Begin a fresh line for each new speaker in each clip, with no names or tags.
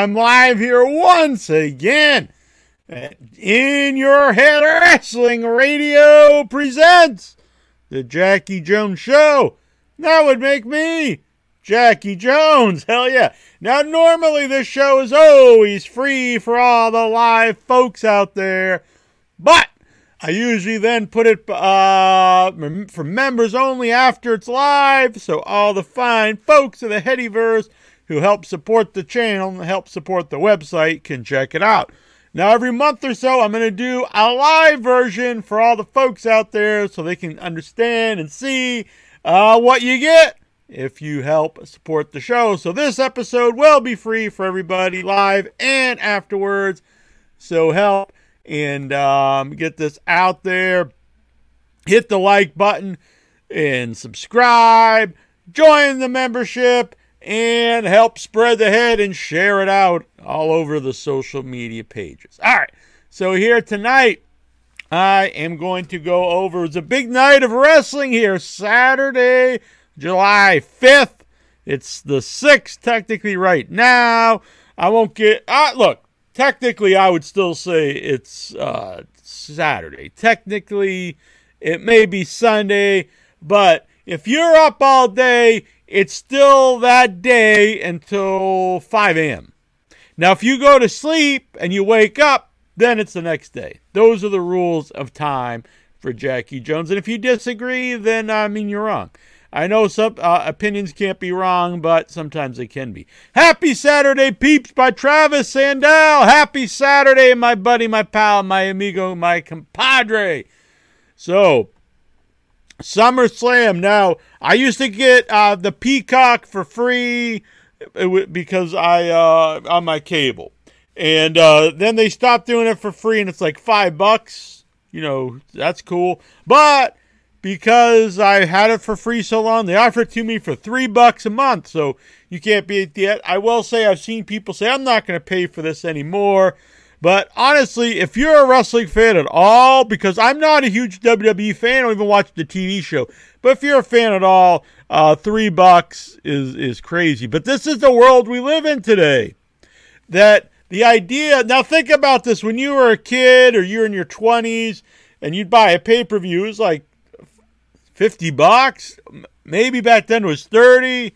I'm live here once again. In Your Head Wrestling Radio presents the Jackie Jones Show. That would make me Jackie Jones. Hell yeah. Now, normally this show is always free for all the live folks out there, but I usually then put it uh, for members only after it's live, so all the fine folks of the Headyverse who help support the channel and help support the website can check it out. Now, every month or so, I'm going to do a live version for all the folks out there so they can understand and see uh, what you get if you help support the show. So, this episode will be free for everybody live and afterwards. So, help and um, get this out there. Hit the like button and subscribe. Join the membership and help spread the head and share it out all over the social media pages. All right, so here tonight, I am going to go over. It's a big night of wrestling here, Saturday, July 5th. It's the 6th, technically, right now. I won't get. Uh, look, technically, I would still say it's uh, Saturday. Technically, it may be Sunday, but if you're up all day, it's still that day until 5 a.m. Now, if you go to sleep and you wake up, then it's the next day. Those are the rules of time for Jackie Jones. And if you disagree, then I mean you're wrong. I know some uh, opinions can't be wrong, but sometimes they can be. Happy Saturday, peeps, by Travis Sandell. Happy Saturday, my buddy, my pal, my amigo, my compadre. So, SummerSlam. Now, I used to get uh, the Peacock for free because I uh, on my cable, and uh, then they stopped doing it for free, and it's like five bucks. You know, that's cool, but because I had it for free so long, they offered it to me for three bucks a month. So you can't beat that. I will say I've seen people say I'm not going to pay for this anymore but honestly, if you're a wrestling fan at all, because I'm not a huge WWE fan, I don't even watch the TV show. But if you're a fan at all, uh, three bucks is is crazy. But this is the world we live in today. That the idea now think about this when you were a kid or you're in your 20s and you'd buy a pay-per-view, it was like 50 bucks. Maybe back then it was 30.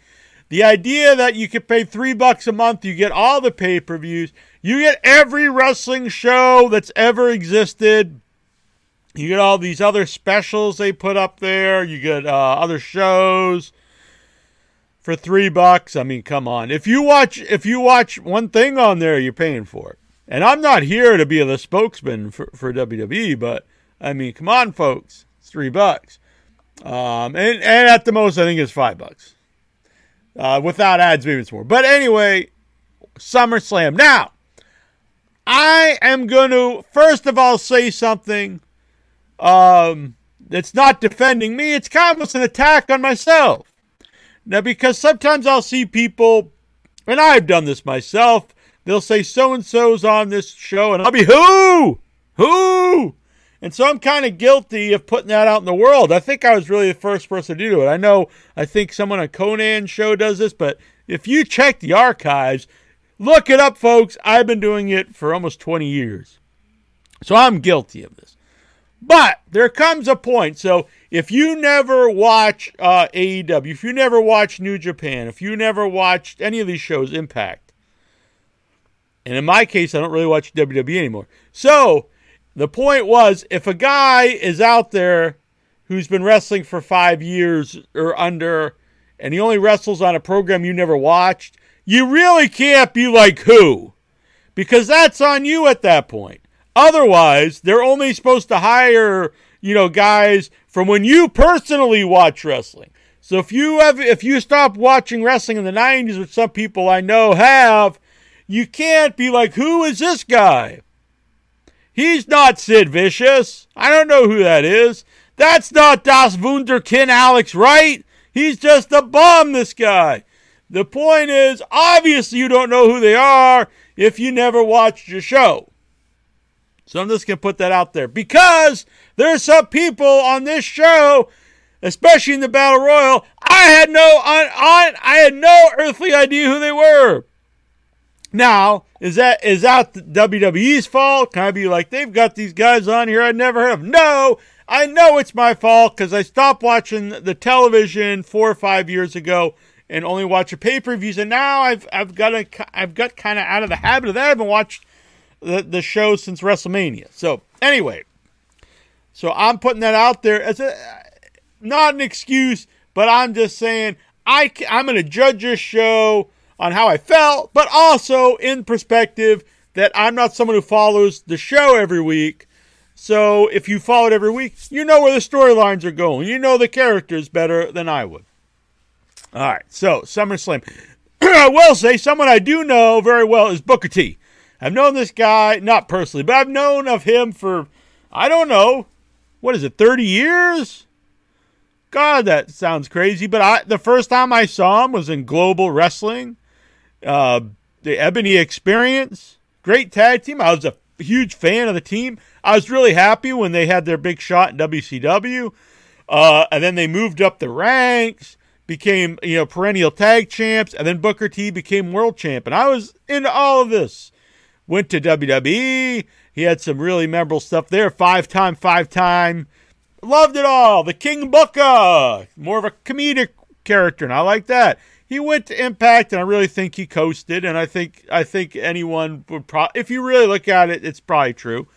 The idea that you could pay three bucks a month, you get all the pay-per-views you get every wrestling show that's ever existed. You get all these other specials they put up there. You get uh, other shows for three bucks. I mean, come on. If you watch, if you watch one thing on there, you're paying for it. And I'm not here to be the spokesman for, for WWE, but I mean, come on, folks. It's three bucks. Um, and, and at the most, I think it's five bucks. Uh, without ads, maybe it's more. But anyway, SummerSlam. Now, I am going to, first of all, say something um, that's not defending me. It's kind of an attack on myself. Now, because sometimes I'll see people, and I've done this myself, they'll say so and so's on this show, and I'll be, who? Who? And so I'm kind of guilty of putting that out in the world. I think I was really the first person to do it. I know, I think someone on Konnan's show does this, but if you check the archives, Look it up, folks. I've been doing it for almost 20 years. So I'm guilty of this. But there comes a point. So if you never watch uh, AEW, if you never watch New Japan, if you never watched any of these shows, Impact, and in my case, I don't really watch WWE anymore. So the point was if a guy is out there who's been wrestling for five years or under, and he only wrestles on a program you never watched, you really can't be like who? Because that's on you at that point. Otherwise, they're only supposed to hire, you know, guys from when you personally watch wrestling. So if you have if you stop watching wrestling in the 90s, which some people I know have, you can't be like, who is this guy? He's not Sid Vicious. I don't know who that is. That's not Das Wunderkind Alex Wright. He's just a bum, this guy. The point is, obviously, you don't know who they are if you never watched your show. So I'm just going to put that out there because there's some people on this show especially in the battle royal, I had no on, on I had no earthly idea who they were. Now, is that is that WWE's fault? Can I be like they've got these guys on here I'd never heard of? No, I know it's my fault because I stopped watching the television four or five years ago and only watch the pay per views, and now I've I've got a, I've got kind of out of the habit of that. I haven't watched the the show since WrestleMania. So anyway, so I'm putting that out there as a not an excuse, but I'm just saying I I'm going to judge this show on how I felt, but also in perspective that I'm not someone who follows the show every week. So if you follow it every week, you know where the storylines are going. You know the characters better than I would. All right, so SummerSlam. I will say someone I do know very well is Booker T. I've known this guy, not personally, but I've known of him for, I don't know, what is it, 30 years? God, that sounds crazy. But I, the first time I saw him was in Global Wrestling, uh, the Ebony Experience. Great tag team. I was a huge fan of the team. I was really happy when they had their big shot in WCW. Uh, and then they moved up the ranks became, you know, perennial tag champs, and then Booker T became world champ. And I was into all of this. Went to WWE. He had some really memorable stuff there. Five time, five time. Loved it all. The King Booker. More of a comedic character, and I like that. He went to Impact, and I really think he coasted. And I think I think anyone would probably, if you really look at it, it's probably true.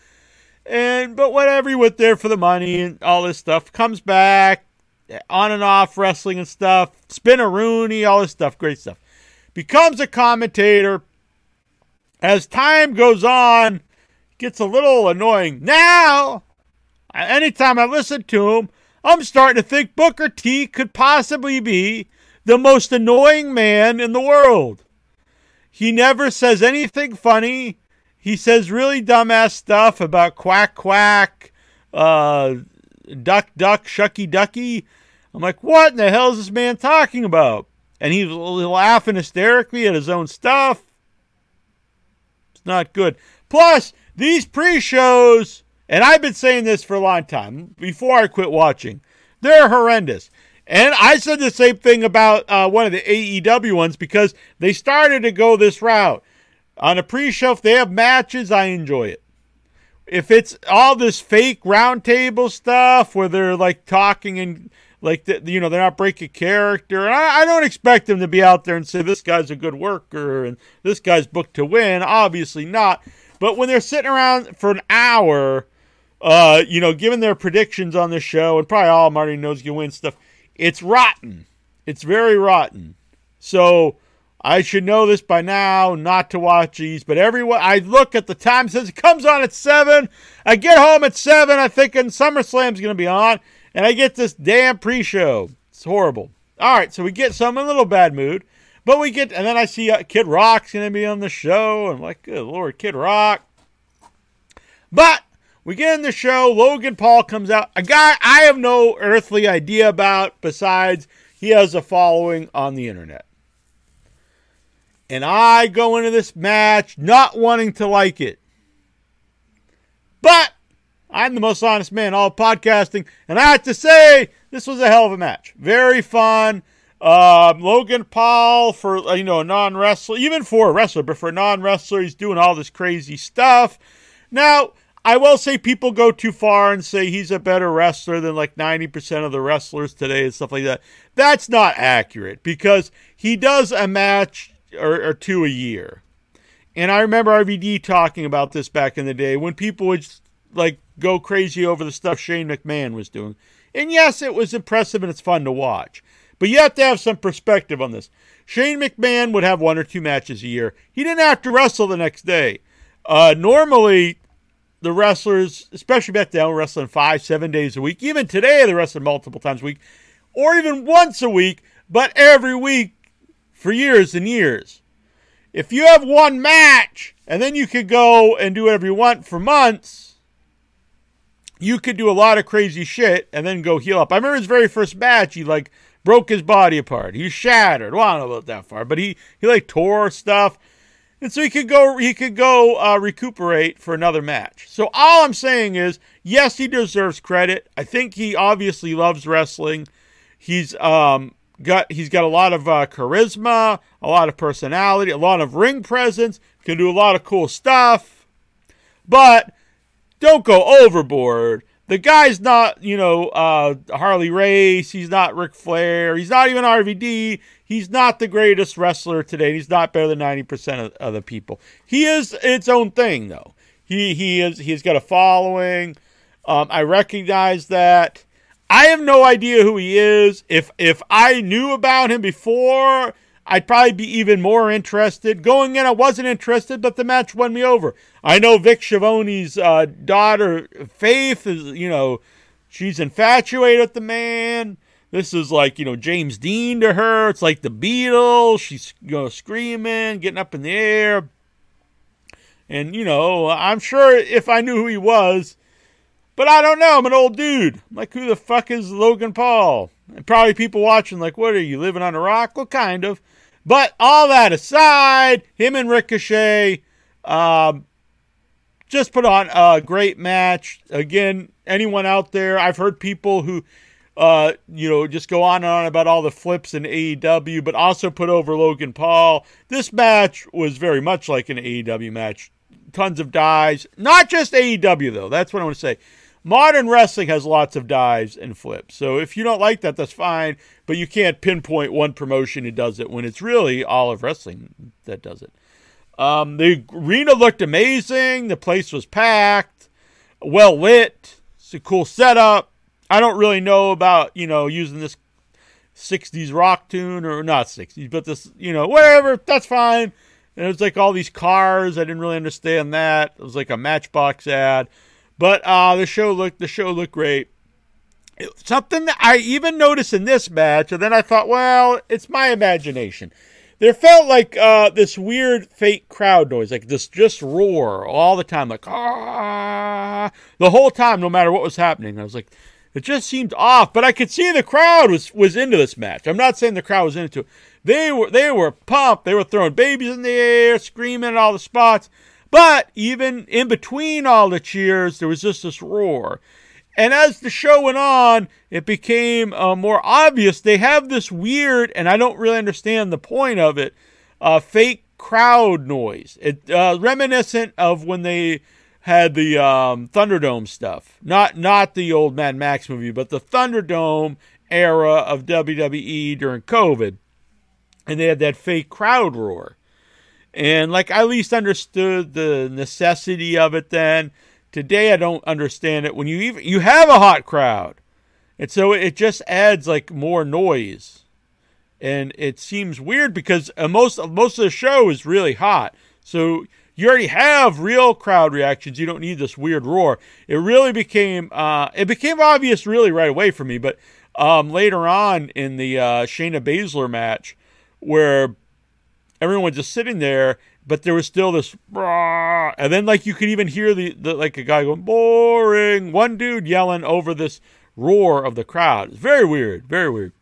And but whatever, he went there for the money and all this stuff. Comes back, on and off wrestling and stuff, Spinaroonie, all this stuff, great stuff. Becomes a commentator. As time goes on, gets a little annoying. Now, anytime I listen to him, I'm starting to think Booker T could possibly be the most annoying man in the world. He never says anything funny. He says really dumbass stuff about quack quack, uh, duck duck, shucky ducky. I'm like, what in the hell is this man talking about? And he's laughing hysterically at his own stuff. It's not good. Plus, these pre shows, and I've been saying this for a long time before I quit watching, they're horrendous. And I said the same thing about uh, one of the AEW ones because they started to go this route. On a pre show, if they have matches, I enjoy it. If it's all this fake roundtable stuff where they're like talking and like the, you know they're not breaking character and I, I, don't expect them to be out there and say this guy's a good worker and this guy's booked to win. Obviously not. But when they're sitting around for an hour uh you know giving their predictions on the show and probably all marty knows you win stuff it's rotten. It's very rotten. So i should know this by now not to watch these but everyone i look at the time says it comes on at seven. I get home at seven i think summerslam's going to be on and I get this damn pre-show. It's horrible. All right, so we get some in a little bad mood, but we get, and then I see uh, Kid Rock's gonna be on the show. I'm like, good lord, Kid Rock. But we get in the show. Logan Paul comes out, a guy I have no earthly idea about. Besides, he has a following on the internet. And I go into this match not wanting to like it. But I'm the most honest man all podcasting, and I have to say this was a hell of a match. Very fun. Um, Logan Paul for uh, you know a non wrestler, even for a wrestler, but for a non wrestler, he's doing all this crazy stuff. Now, I will say people go too far and say he's a better wrestler than like 90% of the wrestlers today and stuff like that. That's not accurate because he does a match or, or two a year. And I remember RVD talking about this back in the day when people would like go crazy over the stuff Shane McMahon was doing. And yes, it was impressive and it's fun to watch. But you have to have some perspective on this. Shane McMahon would have one or two matches a year. He didn't have to wrestle the next day. Uh, normally, the wrestlers, especially back then, were wrestling five, seven days a week. Even today, they're wrestling multiple times a week, or even once a week, but every week for years and years. If you have one match and then you could go and do whatever you want for months, you could do a lot of crazy shit and then go heal up. I remember his very first match, he like broke his body apart. He shattered. Well, I don't know about that far, but he he like tore stuff. and so he could go he could go uh, recuperate for another match. So all I'm saying is, yes, he deserves credit. I think he obviously loves wrestling. He's um got he's got a lot of uh, charisma, a lot of personality, a lot of ring presence. Can do a lot of cool stuff, but don't go overboard. The guy's not, you know, uh, Harley Race. He's not Ric Flair. He's not even RVD he's not the greatest wrestler today. He's not better than 90% of, of the people. He is its own thing, though. He, he is, he's got a following. Um, I recognize that. I have no idea who he is. If, if I knew about him before, I'd probably be even more interested. Going in, I wasn't interested, but the match won me over. I know Vic Schiavone's uh, daughter, Faith, is, you know, she's infatuated with the man. This is like, you know, James Dean to her. It's like the Beatles. She's you know, screaming, getting up in the air. And, you know, I'm sure if I knew who he was, but I don't know. I'm an old dude. I'm like, who the fuck is Logan Paul? And probably people watching, like, what are you, living on a rock? Well, kind of. But all that aside, him and Ricochet um, just put on a great match. Again, anyone out there, I've heard people who uh, you know, just go on and on about all the flips in AEW, but also put over Logan Paul. This match was very much like an AEW match. Tons of dives. Not just AEW, though. That's what I want to say. Modern wrestling has lots of dives and flips. So if you don't like that, that's fine. But you can't pinpoint one promotion who does it when it's really all of wrestling that does it. Um, the arena looked amazing. The place was packed, well lit. It's a cool setup I don't really know about, you know, using this 60s rock tune or not 60s, but this, you know, whatever, that's fine. And it was like all these cars. I didn't really understand that. It was like a Matchbox ad. But uh, the show looked the show looked great. It, something that I even noticed in this match, and then I thought, well, it's my imagination. There felt like uh, this weird fake crowd noise, like this just roar all the time, like ah, the whole time, no matter what was happening. I was like, it just seemed off, but I could see the crowd was was into this match. I'm not saying the crowd was into it. They were they were pumped. They were throwing babies in the air, screaming at all the spots. But even in between all the cheers, there was just this roar. And as the show went on, it became uh, more obvious. They have this weird, and I don't really understand the point of it, uh, fake crowd noise. It uh, reminiscent of when they had the um, Thunderdome stuff, not not the old Mad Max movie, but the Thunderdome era of WWE during COVID, and they had that fake crowd roar, and like I at least understood the necessity of it then. Today I don't understand it. When you even you have a hot crowd, and so it just adds like more noise, and it seems weird because uh, most most of the show is really hot, so you already have real crowd reactions. You don't need this weird roar. It really became uh, it became obvious really right away for me. But um, later on in the uh, Shayna Baszler match, where everyone was just sitting there, but there was still this, and then like you could even hear the, the like a guy going boring. One dude yelling over this roar of the crowd. It's very weird. Very weird.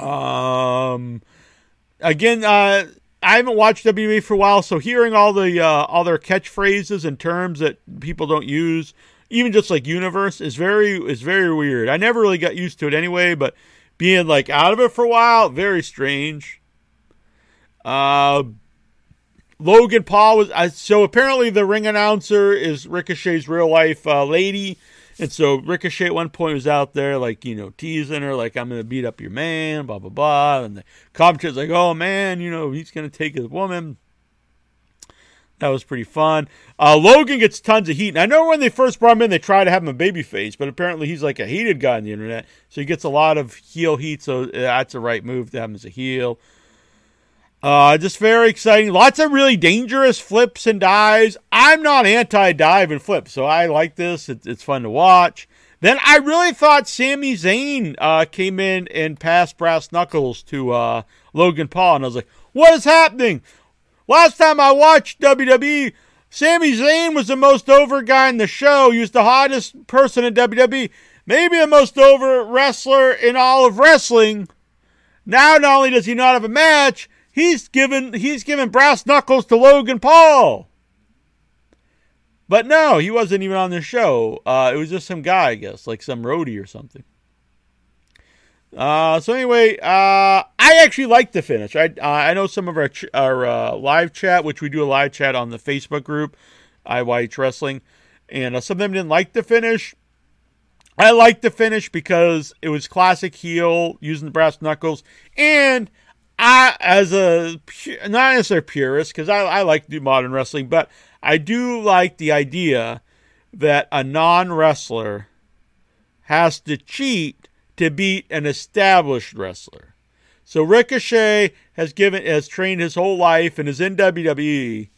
Um, again, uh, I haven't watched WWE for a while, so hearing all the uh, all their catchphrases and terms that people don't use, even just like universe, is very is very weird. I never really got used to it anyway, but being like out of it for a while, very strange. Uh, Logan Paul was uh, so apparently the ring announcer is Ricochet's real life uh, lady. And so Ricochet at one point was out there, like, you know, teasing her, like, I'm to beat up your man, blah, blah, blah. And the commentator's like, oh, man, you know, he's to take his woman. That was pretty fun. Uh, Logan gets tons of heat. And I know when they first brought him in, they tried to have him a baby face, but apparently he's like a heated guy on the internet. So he gets a lot of heel heat. So that's a right move to have him as a heel. Uh, just very exciting. Lots of really dangerous flips and dives. I'm not anti dive and flip, so I like this. It, it's fun to watch. Then I really thought Sami Zayn uh, came in and passed brass knuckles to uh, Logan Paul, and I was like, "What is happening?" Last time I watched WWE, Sami Zayn was the most over guy in the show. He was the hottest person in WWE, maybe the most over wrestler in all of wrestling. Now, not only does he not have a match, he's given he's given brass knuckles to Logan Paul. But no, he wasn't even on the show. Uh, it was just some guy, I guess, like some roadie or something. Uh, so anyway, uh, I actually like the finish. I uh, I know some of our ch- our uh, live chat, which we do a live chat on the Facebook group, IYH Wrestling, and uh, some of them didn't like the finish. I like the finish because it was classic heel using the brass knuckles, and I, as a not a purist, because I, I like do modern wrestling, but I do like the idea that a non wrestler has to cheat to beat an established wrestler. So Ricochet has given has trained his whole life and is in WWE,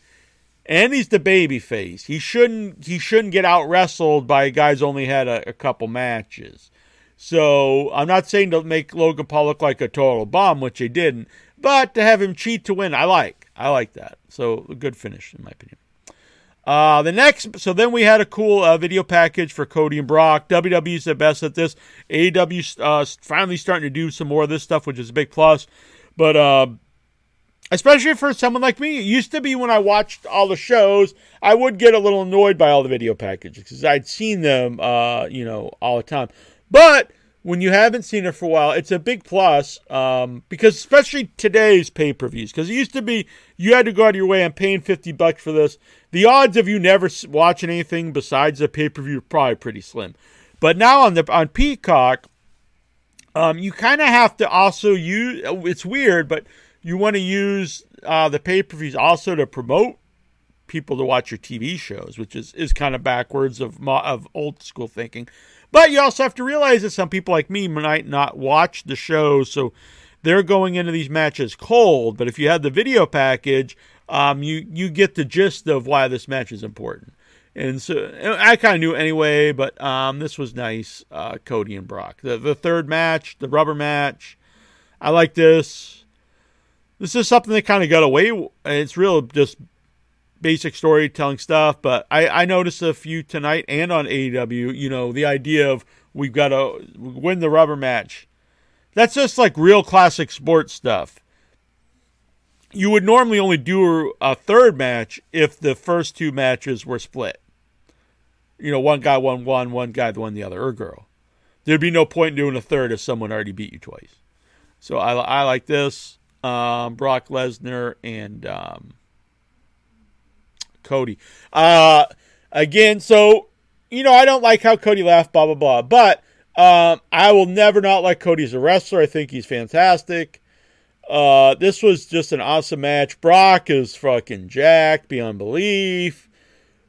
and he's the baby face. He shouldn't he shouldn't get out wrestled by guys only had a, a couple matches. So I'm not saying to make Logan Paul look like a total bomb, which he didn't, but to have him cheat to win, I like. I like that. So a good finish in my opinion. Uh, the next, so then we had a cool uh, video package for Cody and Brock. WWE's the best at this. AEW uh, finally starting to do some more of this stuff, which is a big plus. But uh, especially for someone like me, it used to be when I watched all the shows, I would get a little annoyed by all the video packages because I'd seen them, uh, you know, all the time. But when you haven't seen it for a while, it's a big plus um, because especially today's pay per views. Because it used to be you had to go out of your way. I'm paying fifty bucks for this. The odds of you never watching anything besides a pay per view are probably pretty slim. But now on the on Peacock, um, you kind of have to also use. It's weird, but you want to use uh, the pay per views also to promote people to watch your TV shows, which is is kind of backwards of of old school thinking. But you also have to realize that some people like me might not watch the show, so they're going into these matches cold. But if you have the video package, um, you you get the gist of why this match is important. And so I kind of knew anyway, but um, this was nice. Uh, Cody and Brock, the the third match, the rubber match. I like this. This is something they kind of got away. It's real just basic storytelling stuff, but I, I noticed a few tonight and on AEW, you know, the idea of we've got to win the rubber match. That's just like real classic sports stuff. You would normally only do a third match if the first two matches were split. You know, one guy won one, one guy won the other, or girl. There'd be no point in doing a third if someone already beat you twice. So I, I like this. Um, Brock Lesnar and um, Cody. Uh, again, so you know, I don't like how Cody laughed, blah blah blah, but um, I will never not like Cody as a wrestler. I think he's fantastic. Uh, this was just an awesome match. Brock is fucking jacked beyond belief.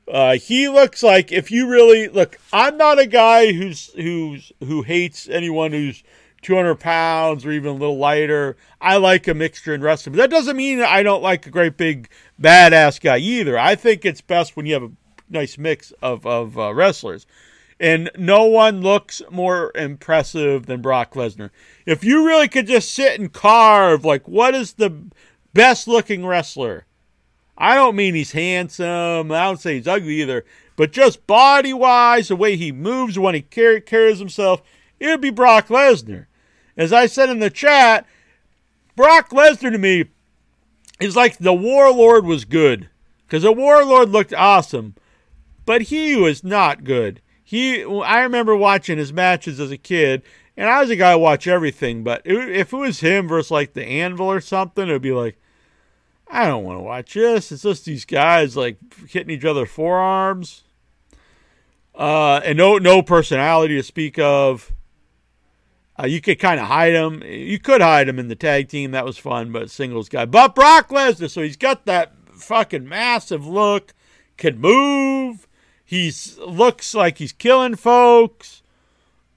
Uh, he looks like if you really look, I'm not a guy who's who's who hates anyone who's 200 pounds or even a little lighter. I like a mixture in wrestling, but that doesn't mean I don't like a great big badass guy either. I think it's best when you have a nice mix of of uh, wrestlers, and no one looks more impressive than Brock Lesnar. If you really could just sit and carve, like, what is the best looking wrestler? I don't mean he's handsome. I don't say he's ugly either, but just body wise, the way he moves, when he carries himself, it would be Brock Lesnar. As I said in the chat, Brock Lesnar to me is like the Warlord was good. Because the Warlord looked awesome, but he was not good. He, I remember watching his matches as a kid, and I was a guy who watch everything. But if it was him versus like the Anvil or something, it'd be like, I don't want to watch this. It's just these guys like hitting each other forearms, uh, and no no personality to speak of. Uh, you could kind of hide him. You could hide him in the tag team. That was fun, but singles guy. But Brock Lesnar, so he's got that fucking massive look, can move. He's looks like he's killing folks.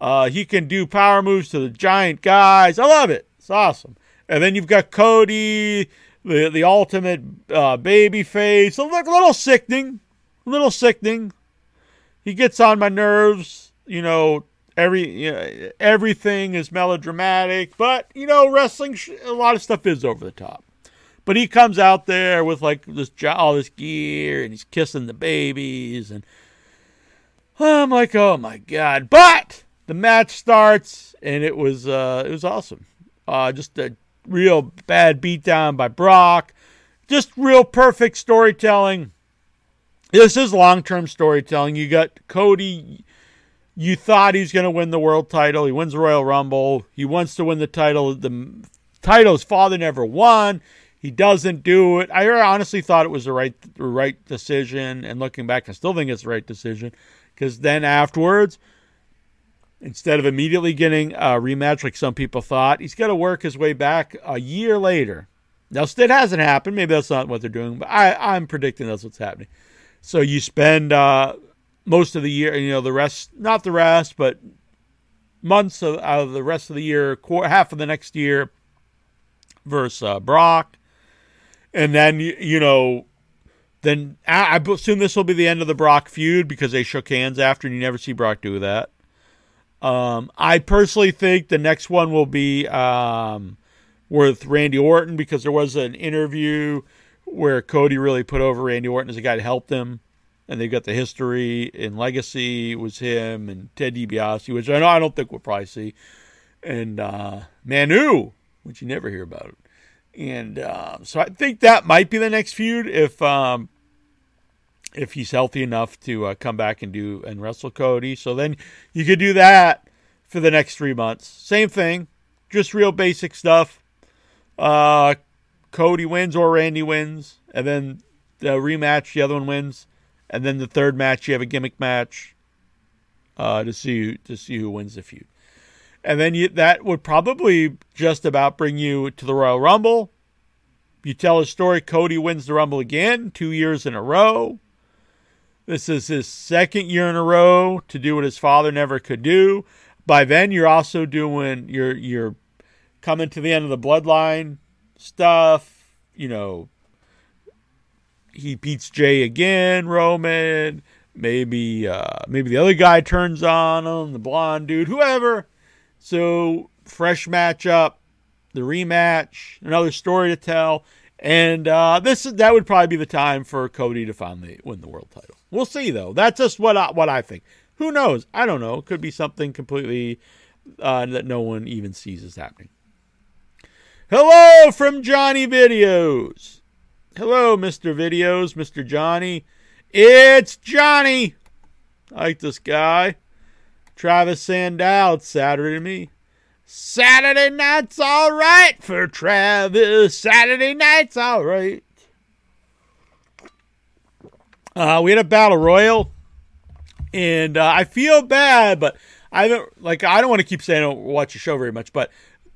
Uh, he can do power moves to the giant guys. I love it. It's awesome. And then you've got Cody, the the ultimate uh, baby face. A little sickening, a little sickening. He gets on my nerves. You know, every you know, everything is melodramatic, but you know, wrestling a lot of stuff is over the top. But he comes out there with like this all this gear, and he's kissing the babies, and I'm like, oh my god! But the match starts, and it was uh, it was awesome. Uh, just a real bad beatdown by Brock. Just real perfect storytelling. This is long term storytelling. You got Cody. You thought he's going to win the world title. He wins the Royal Rumble. He wants to win the title. The title his father never won. He doesn't do it. I honestly thought it was the right the right decision, and looking back, I still think it's the right decision because then afterwards, instead of immediately getting a rematch like some people thought, he's got to work his way back a year later. Now, still hasn't happened. Maybe that's not what they're doing, but I, I'm predicting that's what's happening. So you spend uh, most of the year, you know, the rest, not the rest, but months of, out of the rest of the year, quarter, half of the next year versus uh, Brock and then you know, then I, I assume this will be the end of the Brock feud because they shook hands after, and you never see Brock do that. Um, I personally think the next one will be um, with Randy Orton because there was an interview where Cody really put over Randy Orton as a guy to help them, and they've got the history and legacy was him and Ted DiBiase, which I know I don't think we'll probably see, and uh, Manu, which you never hear about. And uh, so I think that might be the next feud if um, if he's healthy enough to uh, come back and do and wrestle Cody. So then you could do that for the next three months. Same thing, just real basic stuff. Uh, Cody wins or Randy wins, and then the rematch, the other one wins, and then the third match you have a gimmick match uh, to see to see who wins the feud and then you, that would probably just about bring you to the Royal Rumble. You tell a story. Cody wins the Rumble again, two years in a row. This is his second year in a row to do what his father never could do. By then, you're also doing you're you're coming to the end of the bloodline stuff. You know, he beats Jey again, Roman. Maybe uh, maybe the other guy turns on him, the blonde dude, whoever so fresh matchup, the rematch, another story to tell, and uh, this that would probably be the time for Cody to finally win the world title. We'll see though. That's just what I, what I think. Who knows? I don't know. It could be something completely uh, that no one even sees is happening. Hello from Johnny Videos. Hello, Mr. Videos, Mr. Johnny. It's Johnny. I like this guy. Travis Sandow, it's Saturday to me. Saturday night's all right for Travis. Saturday night's all right. Uh, we had a battle royal, and uh, I feel bad, but I don't like. I don't want to keep saying I don't watch the show very much, but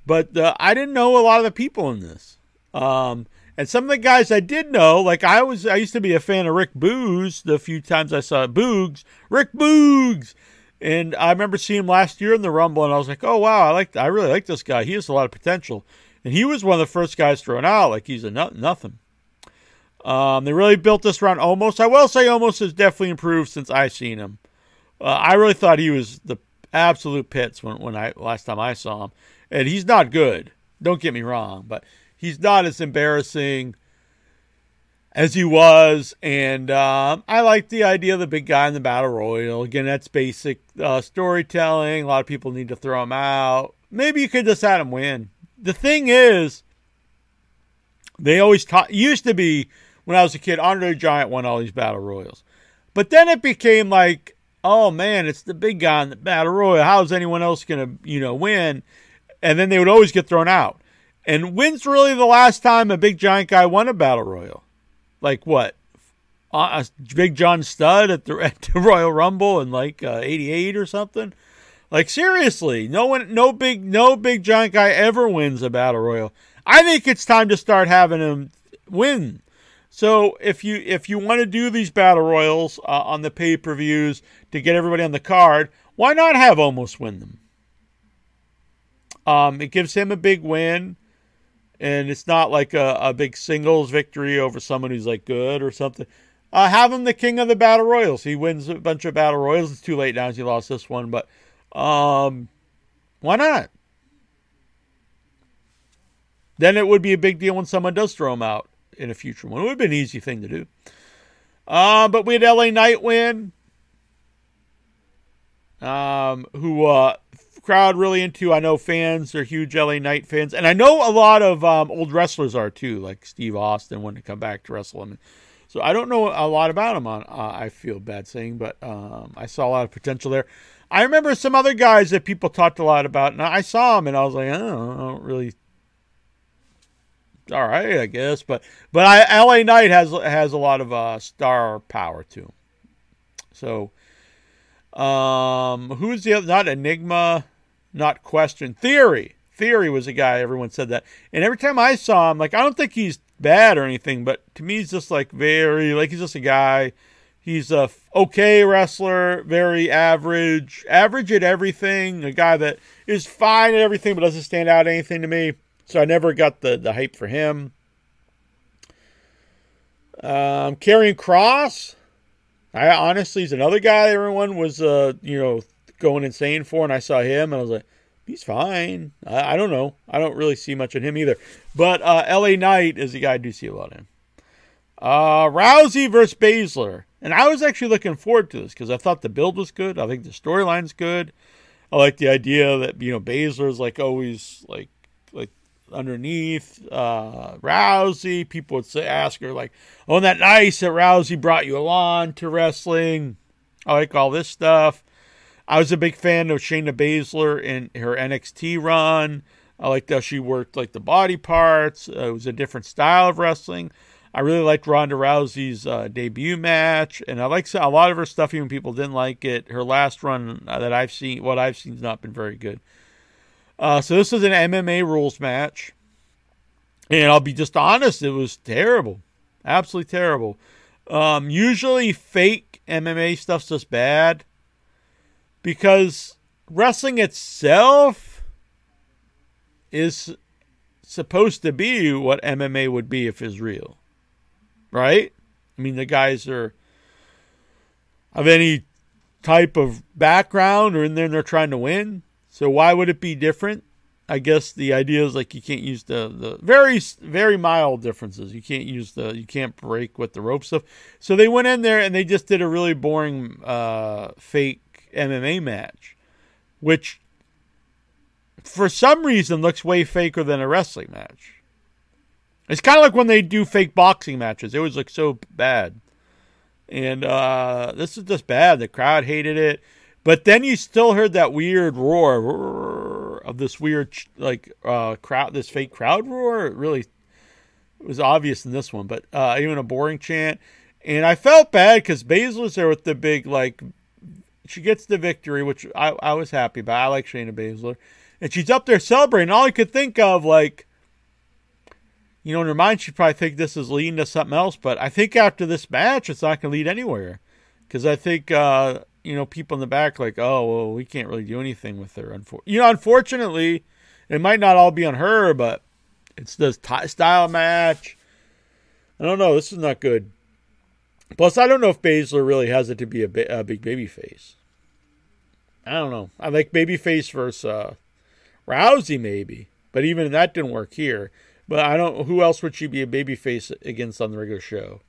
but uh, I didn't know a lot of the people in this. Um, and some of the guys I did know, like I was, I used to be a fan of Rick Boogs. The few times I saw Boogs, Rick Boogs, and I remember seeing him last year in the Rumble, and I was like, "Oh wow, I like, I really like this guy. He has a lot of potential." And he was one of the first guys thrown out, like he's a no- nothing. Um, they really built this around Omos. I will say Omos has definitely improved since I've seen him. Uh, I really thought he was the absolute pits when, when I last time I saw him, and he's not good. Don't get me wrong, but he's not as embarrassing as he was. And um, I like the idea of the big guy in the battle royal. Again, that's basic uh, storytelling. A lot of people need to throw him out. Maybe you could just have him win. The thing is, they always taught. Used to be when I was a kid, Andre the Giant won all these battle royals, but then it became like, oh man, it's the big guy in the battle royal. How's anyone else gonna, you know, win? And then they would always get thrown out. And when's really the last time a big giant guy won a battle royal? like what? Uh, Big John Studd at the, at the Royal Rumble in like uh, '88 or something. Like seriously, no one, no big, no big giant guy ever wins a battle royal. I think it's time to start having him win. So if you if you want to do these battle royals uh, on the pay per views to get everybody on the card, why not have Omos win them? Um, it gives him a big win and it's not like a, a big singles victory over someone who's like good or something. Uh, have him the king of the battle royals. He wins a bunch of battle royals. It's too late now. He lost this one, but um, why not? Then it would be a big deal when someone does throw him out in a future one. It would have been an easy thing to do. Uh, but we had LA Knight win, um, who uh, crowd really into. I know fans are huge LA Knight fans, and I know a lot of um, old wrestlers are too, like Steve Austin wanting to come back to wrestle him. So I don't know a lot about him. On uh, I feel bad saying, but um, I saw a lot of potential there. I remember some other guys that people talked a lot about, and I saw him, and I was like, oh, I don't really. All right, I guess, but but I, LA Knight has has a lot of uh, star power too. So, um, who's the other? Not Enigma, not Question. Theory. Theory was a guy everyone said that, and every time I saw him, like I don't think he's bad or anything, but to me he's just like very like he's just a guy. He's a okay wrestler, very average, average at everything. A guy that is fine at everything, but doesn't stand out anything to me. So I never got the the hype for him. Um, Karrion Kross. I honestly is another guy everyone was uh you know going insane for, and I saw him and I was like, he's fine. I, I don't know. I don't really see much in him either. But uh, L.A. Knight is the guy I do see a lot in. Uh, Rousey versus Baszler, and I was actually looking forward to this because I thought the build was good. I think the storyline's good. I like the idea that you know Baszler is like always like like underneath uh, Rousey. People would say, ask her like, "Oh, that nice that Rousey brought you along to wrestling." I like all this stuff. I was a big fan of Shayna Baszler in her NXT run. I liked how she worked like the body parts. Uh, it was a different style of wrestling. I really liked Ronda Rousey's uh, debut match, and I like a lot of her stuff. Even people didn't like it. Her last run uh, that I've seen, what I've seen, has not been very good. Uh, so this was an MMA rules match, and I'll be just honest, it was terrible, absolutely terrible. Um, usually, fake MMA stuff's just bad because wrestling itself is supposed to be what MMA would be if it's real. Right? I mean, the guys are of any type of background or in there they're trying to win. So why would it be different? I guess the idea is like you can't use the, the very very mild differences. You can't use the you can't break with the rope stuff. So they went in there and they just did a really boring uh, fake MMA match, which for some reason looks way faker than a wrestling match. It's kind of like when they do fake boxing matches. It always looks so bad. And uh, this is just bad. The crowd hated it. But then you still heard that weird roar of this weird, like, uh, crowd, this fake crowd roar. It really was obvious in this one, but uh, even a boring chant. And I felt bad because Baszler's there with the big, like, she gets the victory, which I, I was happy about. I like Shayna Baszler. And she's up there celebrating. All I could think of, like, you know, in her mind, she'd probably think this is leading to something else. But I think after this match, it's not going to lead anywhere. Because I think, uh, you know, people in the back, like, oh, well, we can't really do anything with her. You know, unfortunately, it might not all be on her, but it's the t- style match. I don't know. This is not good. Plus, I don't know if Baszler really has it to be a, ba- a big baby face. I don't know. I like baby face versus uh, Rousey, maybe, but even that didn't work here. But I don't. Who else would she be a baby face against on the regular show?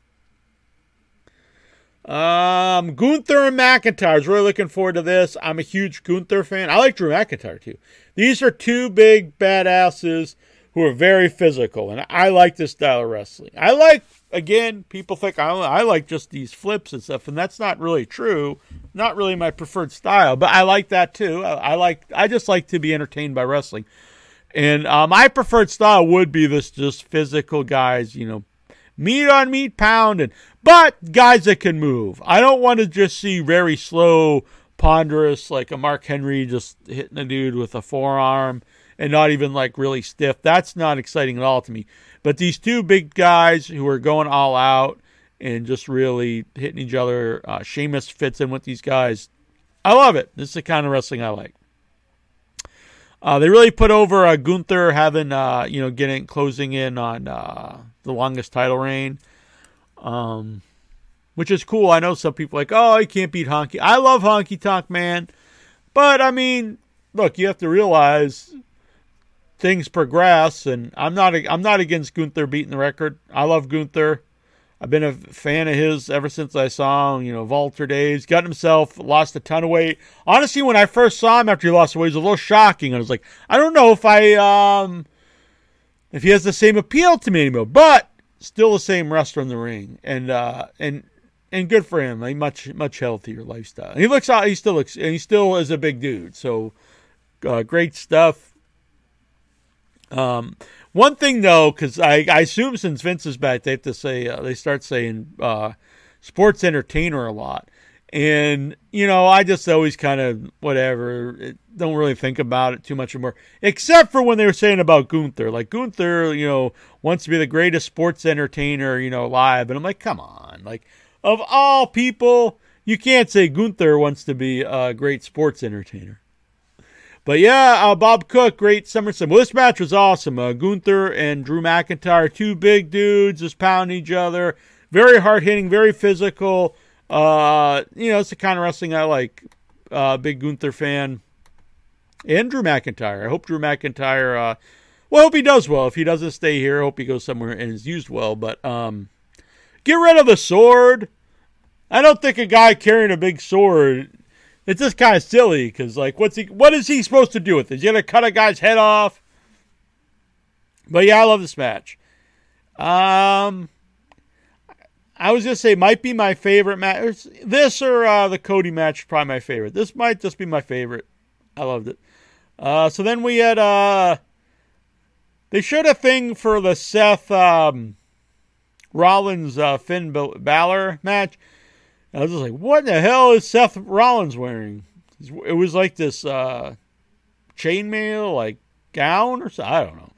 Um, Gunther and McIntyre. I was really looking forward to this. I'm a huge Gunther fan. I like Drew McIntyre too. These are two big badasses who are very physical, and I like this style of wrestling. I like again, people think I, I like just these flips and stuff, and that's not really true. Not really my preferred style, but I like that too. I, I like I just like to be entertained by wrestling, and uh, my preferred style would be this just physical guys, you know, meat on meat pounding, but guys that can move. I don't want to just see very slow, ponderous like a Mark Henry just hitting a dude with a forearm and not even like really stiff. That's not exciting at all to me. But these two big guys who are going all out and just really hitting each other, uh, Sheamus fits in with these guys. I love it. This is the kind of wrestling I like. Uh, they really put over uh, Gunther having, uh, you know, getting closing in on uh, the longest title reign, um, which is cool. I know some people like, oh, he can't beat Honky. I love Honky Tonk Man, but I mean, look, you have to realize things progress, and I'm not I'm not against Gunther beating the record. I love Gunther. I've been a fan of his ever since I saw him, you know, Walter days. Got himself, lost a ton of weight. Honestly, when I first saw him after he lost weight, it was a little shocking. I was like, I don't know if I, um, if he has the same appeal to me anymore, but still the same wrestler in the ring. And, uh, and, and good for him. A much, much healthier lifestyle. And he looks out, he still looks, and he still is a big dude. So, uh, great stuff. Um, one thing though, because I, I assume since Vince is back, they have to say uh, they start saying uh, sports entertainer a lot, and you know I just always kind of whatever, don't really think about it too much anymore, except for when they were saying about Gunther, like Gunther, you know, wants to be the greatest sports entertainer, you know, live, and I'm like, come on, like of all people, you can't say Gunther wants to be a great sports entertainer. But yeah, uh, Bob Cook, great SummerSlam. Well, this match was awesome. Uh, Gunther and Drew McIntyre, two big dudes, just pounding each other. Very hard hitting, very physical. Uh, you know, it's the kind of wrestling I like. Uh, big Gunther fan. And Drew McIntyre. I hope Drew McIntyre. Uh, well, I hope he does well. If he doesn't stay here, I hope he goes somewhere and is used well. But um, get rid of the sword. I don't think a guy carrying a big sword it's just kind of silly because like what's he what is he supposed to do with it? Is he gonna cut a guy's head off? But yeah, I love this match. Um I was gonna say might be my favorite match. This or uh, the Cody match, is probably my favorite. This might just be my favorite. I loved it. Uh, so then we had uh, they showed a thing for the Seth um, Rollins uh, Finn Balor match. I was just like, what the hell is Seth Rollins wearing? It was like this uh, chainmail, like gown or something. I don't know.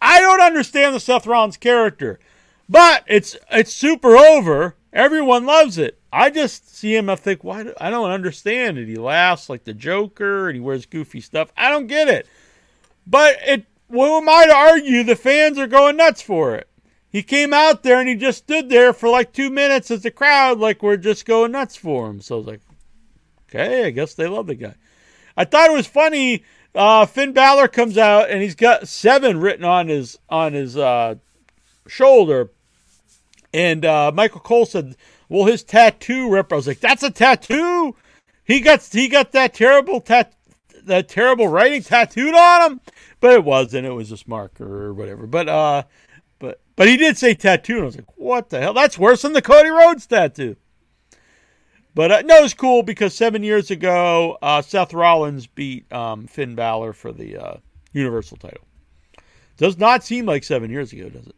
I don't understand the Seth Rollins character, but it's it's super over. Everyone loves it. I just see him. I think, why? I don't understand it. He laughs like the Joker, and he wears goofy stuff. I don't get it. But it. Who am I to argue? The fans are going nuts for it. He came out there and he just stood there for like two minutes as the crowd, like, we're just going nuts for him. So I was like, okay, I guess they love the guy. I thought it was funny. Uh, Finn Balor comes out and he's got seven written on his on his uh, shoulder, and uh, Michael Cole said, "Well, his tattoo rep." I was like, "That's a tattoo." He got he got that terrible tat that terrible writing tattooed on him, but it wasn't. It was just marker or whatever. But uh, but but he did say tattoo, and I was like, what the hell? That's worse than the Cody Rhodes tattoo. But uh, no, it's cool because seven years ago, uh, Seth Rollins beat um, Finn Balor for the uh, Universal title. Does not seem like seven years ago, does it?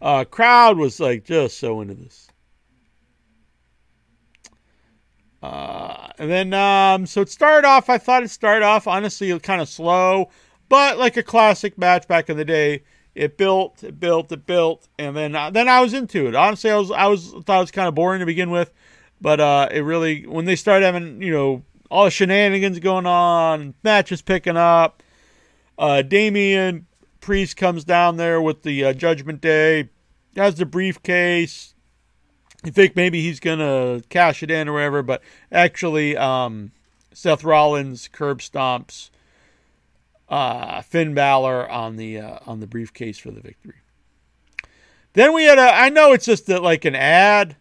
Uh, crowd was like just so into this. Uh, and then, um, so it started off, I thought it started off, honestly, kind of slow, but like a classic match back in the day it built, it built, it built, and then uh, then I was into it. Honestly, I was I was thought it was kind of boring to begin with, but uh, it really when they started having you know all the shenanigans going on, matches picking up. Uh, Damian Priest comes down there with the uh, Judgment Day, has the briefcase. You think maybe he's gonna cash it in or whatever, but actually, um, Seth Rollins curb stomps uh, Finn Balor on the uh, on the briefcase for the victory. Then we had a. I know it's just a, like an ad,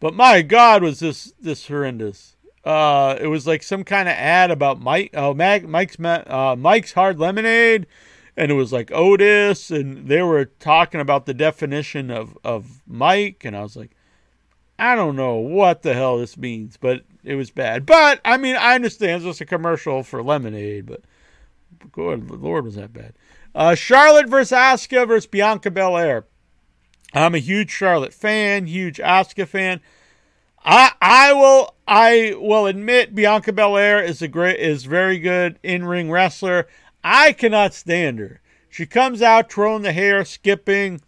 but my God, was this this horrendous? Uh, it was like some kind of ad about Mike. Oh, Mag, Mike's uh, Mike's Hard Lemonade, and it was like Otis, and they were talking about the definition of of Mike, and I was like, I don't know what the hell this means, but it was bad. But I mean, I understand it's just a commercial for lemonade, but good Lord, was that bad? Uh, Charlotte versus Asuka versus Bianca Belair. I'm a huge Charlotte fan, huge Asuka fan. I I will I will admit Bianca Belair is a great is very good in ring wrestler. I cannot stand her. She comes out twirling the hair, skipping,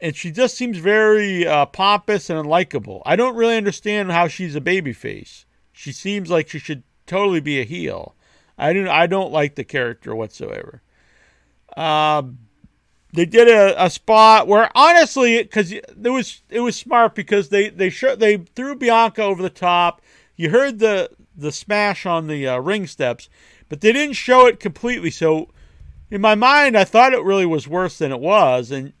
and she just seems very uh, pompous and unlikable. I don't really understand how she's a babyface. She seems like she should totally be a heel. I don't I don't like the character whatsoever. Um, they did a, a spot where honestly, because it was it was smart because they they show, they threw Bianca over the top. You heard the the smash on the uh, ring steps, but they didn't show it completely. So in my mind, I thought it really was worse than it was. And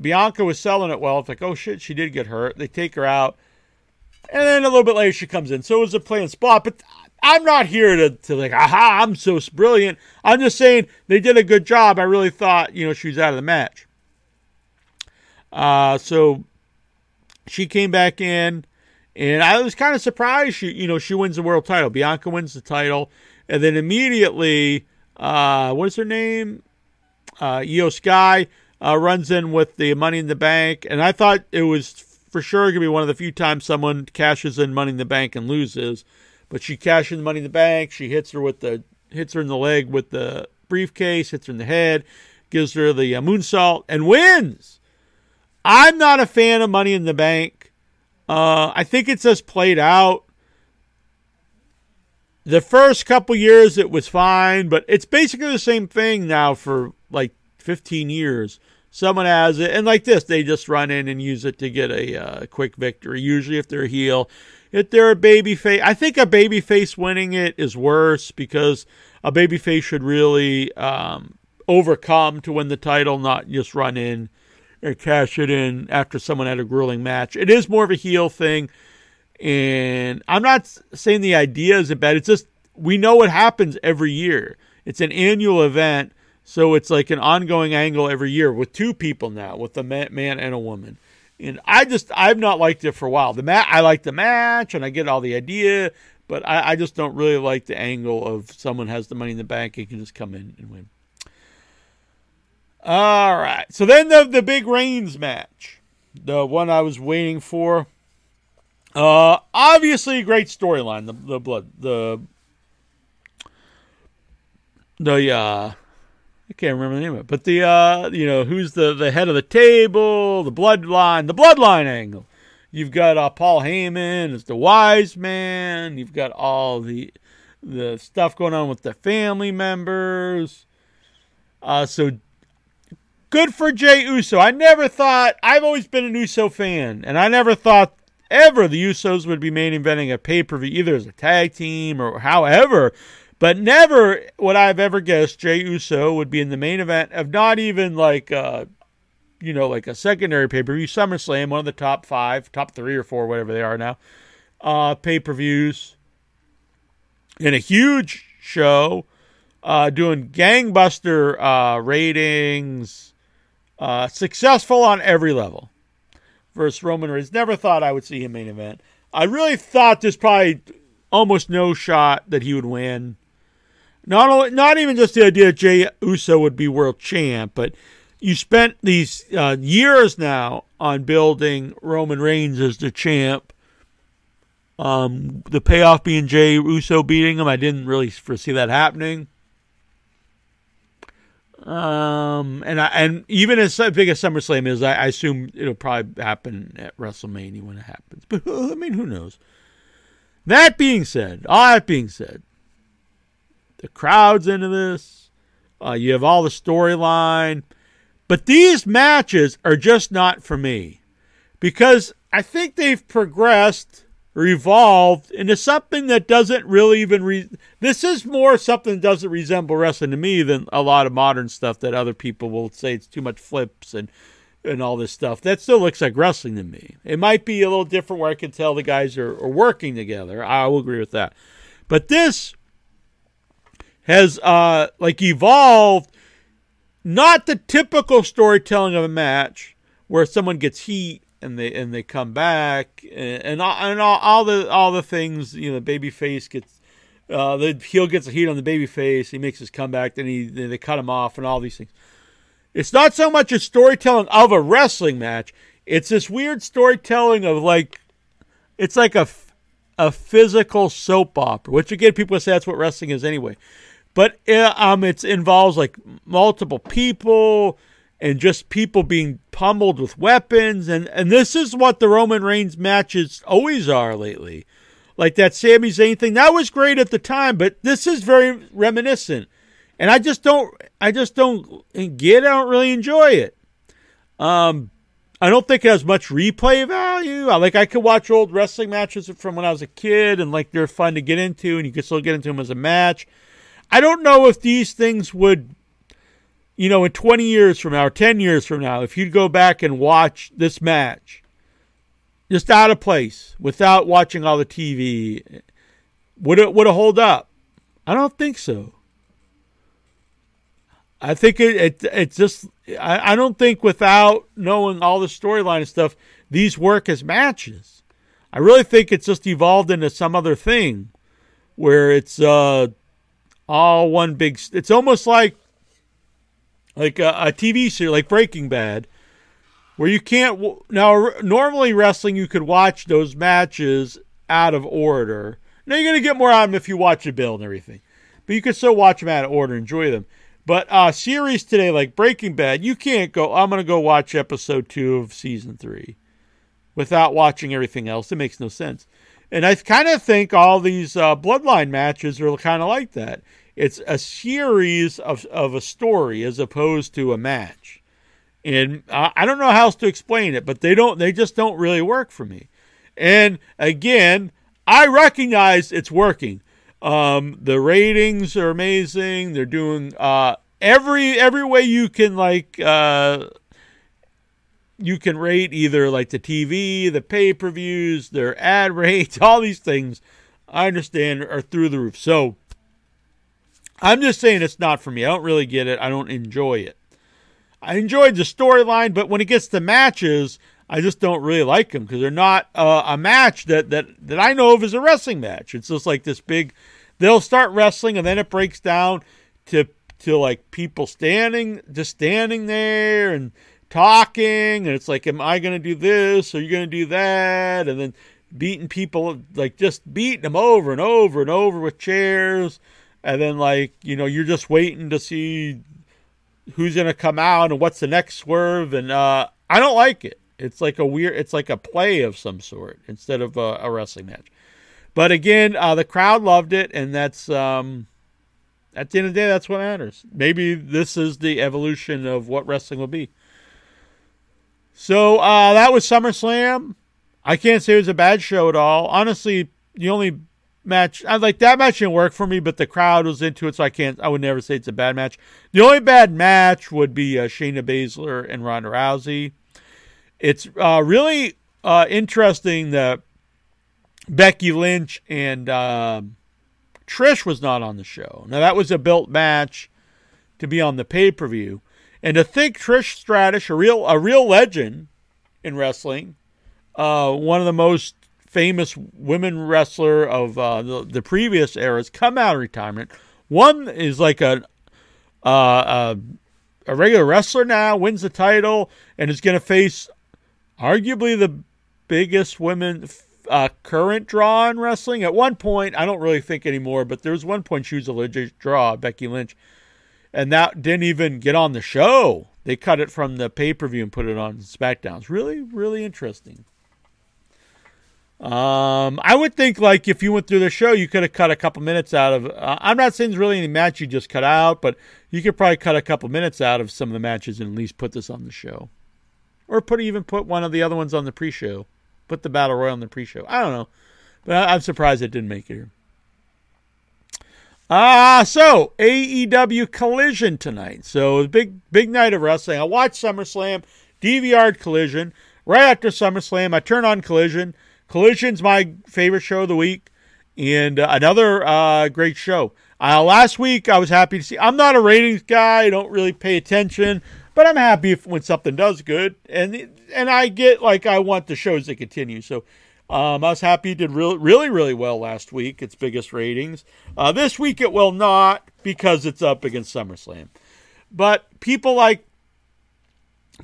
Bianca was selling it well. It's like, oh shit, she did get hurt. They take her out. And then a little bit later, she comes in. So it was a playing spot. But I'm not here to, to like, aha, I'm so brilliant. I'm just saying they did a good job. I really thought, you know, she was out of the match. Uh, so she came back in. And I was kind of surprised she, you know, she wins the world title. Bianca wins the title. And then immediately uh, what is her name? Uh, Iyo Sky uh, runs in with the Money in the Bank, and I thought it was for sure going to be one of the few times someone cashes in Money in the Bank and loses. But she cashes in Money in the Bank. She hits her with the hits her in the leg with the briefcase, hits her in the head, gives her the uh, moonsault, and wins. I'm not a fan of Money in the Bank. Uh, I think it's just played out the first couple years it was fine, but it's basically the same thing now for like 15 years. Someone has it, and like this, they just run in and use it to get a uh, quick victory. Usually, if they're a heel, if they're a baby face, I think a baby face winning it is worse because a baby face should really um, overcome to win the title, not just run in and cash it in after someone had a grueling match. It is more of a heel thing. And I'm not saying the idea isn't bad. It's just we know what happens every year. It's an annual event, so it's like an ongoing angle every year with two people now, with a man and a woman. And I just I've not liked it for a while. The mat I like the match and I get all the idea, but I, I just don't really like the angle of someone has the money in the bank and can just come in and win. All right. So then the the big Reigns match, the one I was waiting for. Uh, obviously, great storyline. The the blood the the uh, I can't remember the name of it, but the uh, you know, who's the the head of the table, the bloodline, the bloodline angle. You've got uh, Paul Heyman as the wise man. You've got all the the stuff going on with the family members. Uh, so good for Jey Uso. I never thought I've always been an Uso fan, and I never thought ever the Usos would be main eventing a pay per view, either as a tag team or however. But never would I have ever guessed Jey Uso would be in the main event of not even like, uh, you know, like a secondary pay per view, SummerSlam, one of the top five, top three or four, whatever they are now, uh, pay per views, in a huge show, uh, doing gangbuster uh, ratings, uh, successful on every level versus Roman Reigns. Never thought I would see him main event. I really thought there's probably almost no shot that he would win. Not only, not even just the idea that Jey Uso would be world champ, but you spent these uh, years now on building Roman Reigns as the champ. Um, the payoff being Jey Uso beating him, I didn't really foresee that happening. Um, and I, and even as big as SummerSlam is, I, I, assume it'll probably happen at WrestleMania when it happens. But I mean, who knows? That being said, all that being said, the crowd's into this. Uh, you have all the storyline, but these matches are just not for me. Because I think they've progressed evolved into something that doesn't really even re- this is more something that doesn't resemble wrestling to me than a lot of modern stuff that other people will say it's too much flips and and all this stuff. That still looks like wrestling to me. It might be a little different where i can tell the guys are, are working together. I will agree with that. But this has uh like evolved not the typical storytelling of a match where someone gets heat and they and they come back and and all, and all, all the all the things you know baby face gets uh, the heel gets a heat on the baby face he makes his comeback then he then they cut him off and all these things. It's not so much a storytelling of a wrestling match it's this weird storytelling of like it's like a a physical soap opera which again people say that's what wrestling is anyway but uh, um it involves like multiple people and just people being pummeled with weapons. And, and this is what the Roman Reigns matches always are lately. Like that Sami Zayn thing. That was great at the time, but this is very reminiscent. And I just don't I just don't get. I don't really enjoy it. Um I don't think it has much replay value. I like I could watch old wrestling matches from when I was a kid and like they're fun to get into and you could still get into them as a match. I don't know if these things would you know, in 20 years from now or 10 years from now, if you'd go back and watch this match, just out of place, without watching all the TV, would it would it hold up? I don't think so. I think it, it it's just I, I don't think without knowing all the storyline and stuff, these work as matches. I really think it's just evolved into some other thing where it's uh all one big it's almost like like a, a TV series like Breaking Bad where you can't now normally wrestling you could watch those matches out of order. Now you're gonna get more out of them if you watch the bill and everything, but you can still watch them out of order, enjoy them. But uh, series today like Breaking Bad, you can't go. I'm gonna go watch episode two of season three without watching everything else. It makes no sense. And I kind of think all these uh, Bloodline matches are kind of like that. It's a series of, of a story as opposed to a match. And I don't know how else to explain it, but they don't. They just don't really work for me. And again, I recognize it's working. Um, the ratings are amazing. They're doing uh, every every way you can like uh, you can rate either like the TV, the pay per views, their ad rates, all these things. I understand are through the roof. So I'm just saying it's not for me. I don't really get it. I don't enjoy it. I enjoyed the storyline, but when it gets to matches, I just don't really like them because they're not uh, a match that, that that I know of as a wrestling match. It's just like this big. They'll start wrestling and then it breaks down to to like people standing, just standing there and talking, and it's like, am I going to do this? Are you going to do that? And then beating people, like just beating them over and over and over with chairs. And then like you know you're just waiting to see who's gonna come out and what's the next swerve. And uh i don't like it. It's like a weird it's like a play of some sort instead of a, a wrestling match. But again uh the crowd loved it and that's um at the end of the day that's what matters. Maybe this is the evolution of what wrestling will be so uh that was summerslam i can't say it was a bad show at all honestly the only match. I like that match didn't work for me, but the crowd was into it, so I can't. I would never say it's a bad match. The only bad match would be uh, Shayna Baszler and Ronda Rousey. It's uh, really uh, interesting that Becky Lynch and uh, Trish was not on the show. Now that was a built match to be on the pay per view, and to think Trish Stratus, a real a real legend in wrestling, uh, one of the most famous women wrestler of uh, the, the, previous eras come out of retirement. One is like a uh, a regular wrestler now, wins the title, and is going to face arguably the biggest women uh, current draw in wrestling. At one point, I don't really think anymore, but there was one point she was a legit draw, Becky Lynch, and that didn't even get on the show. They cut it from the pay per view and put it on SmackDowns. Really, really interesting. Um, I would think like if you went through the show, you could have cut a couple minutes out of. Uh, I'm not saying there's really any match you just cut out, but you could probably cut a couple minutes out of some of the matches and at least put this on the show, or put even put one of the other ones on the pre-show. Put the battle royal on the pre-show. I don't know, but I, am surprised it didn't make it here. Ah, uh, so AEW Collision tonight. So big big night of wrestling. I watched SummerSlam, DVR'd Collision. Right after SummerSlam, I turn on Collision. Collision's my favorite show of the week, and uh, another uh, great show. Uh, last week, I was happy to see. I'm not a ratings guy; I don't really pay attention, but I'm happy if, when something does good, and and I get like I want the shows to continue. So. Um, was happy did really, really, really well last week. Its biggest ratings. Uh, this week it will not because it's up against SummerSlam. But people like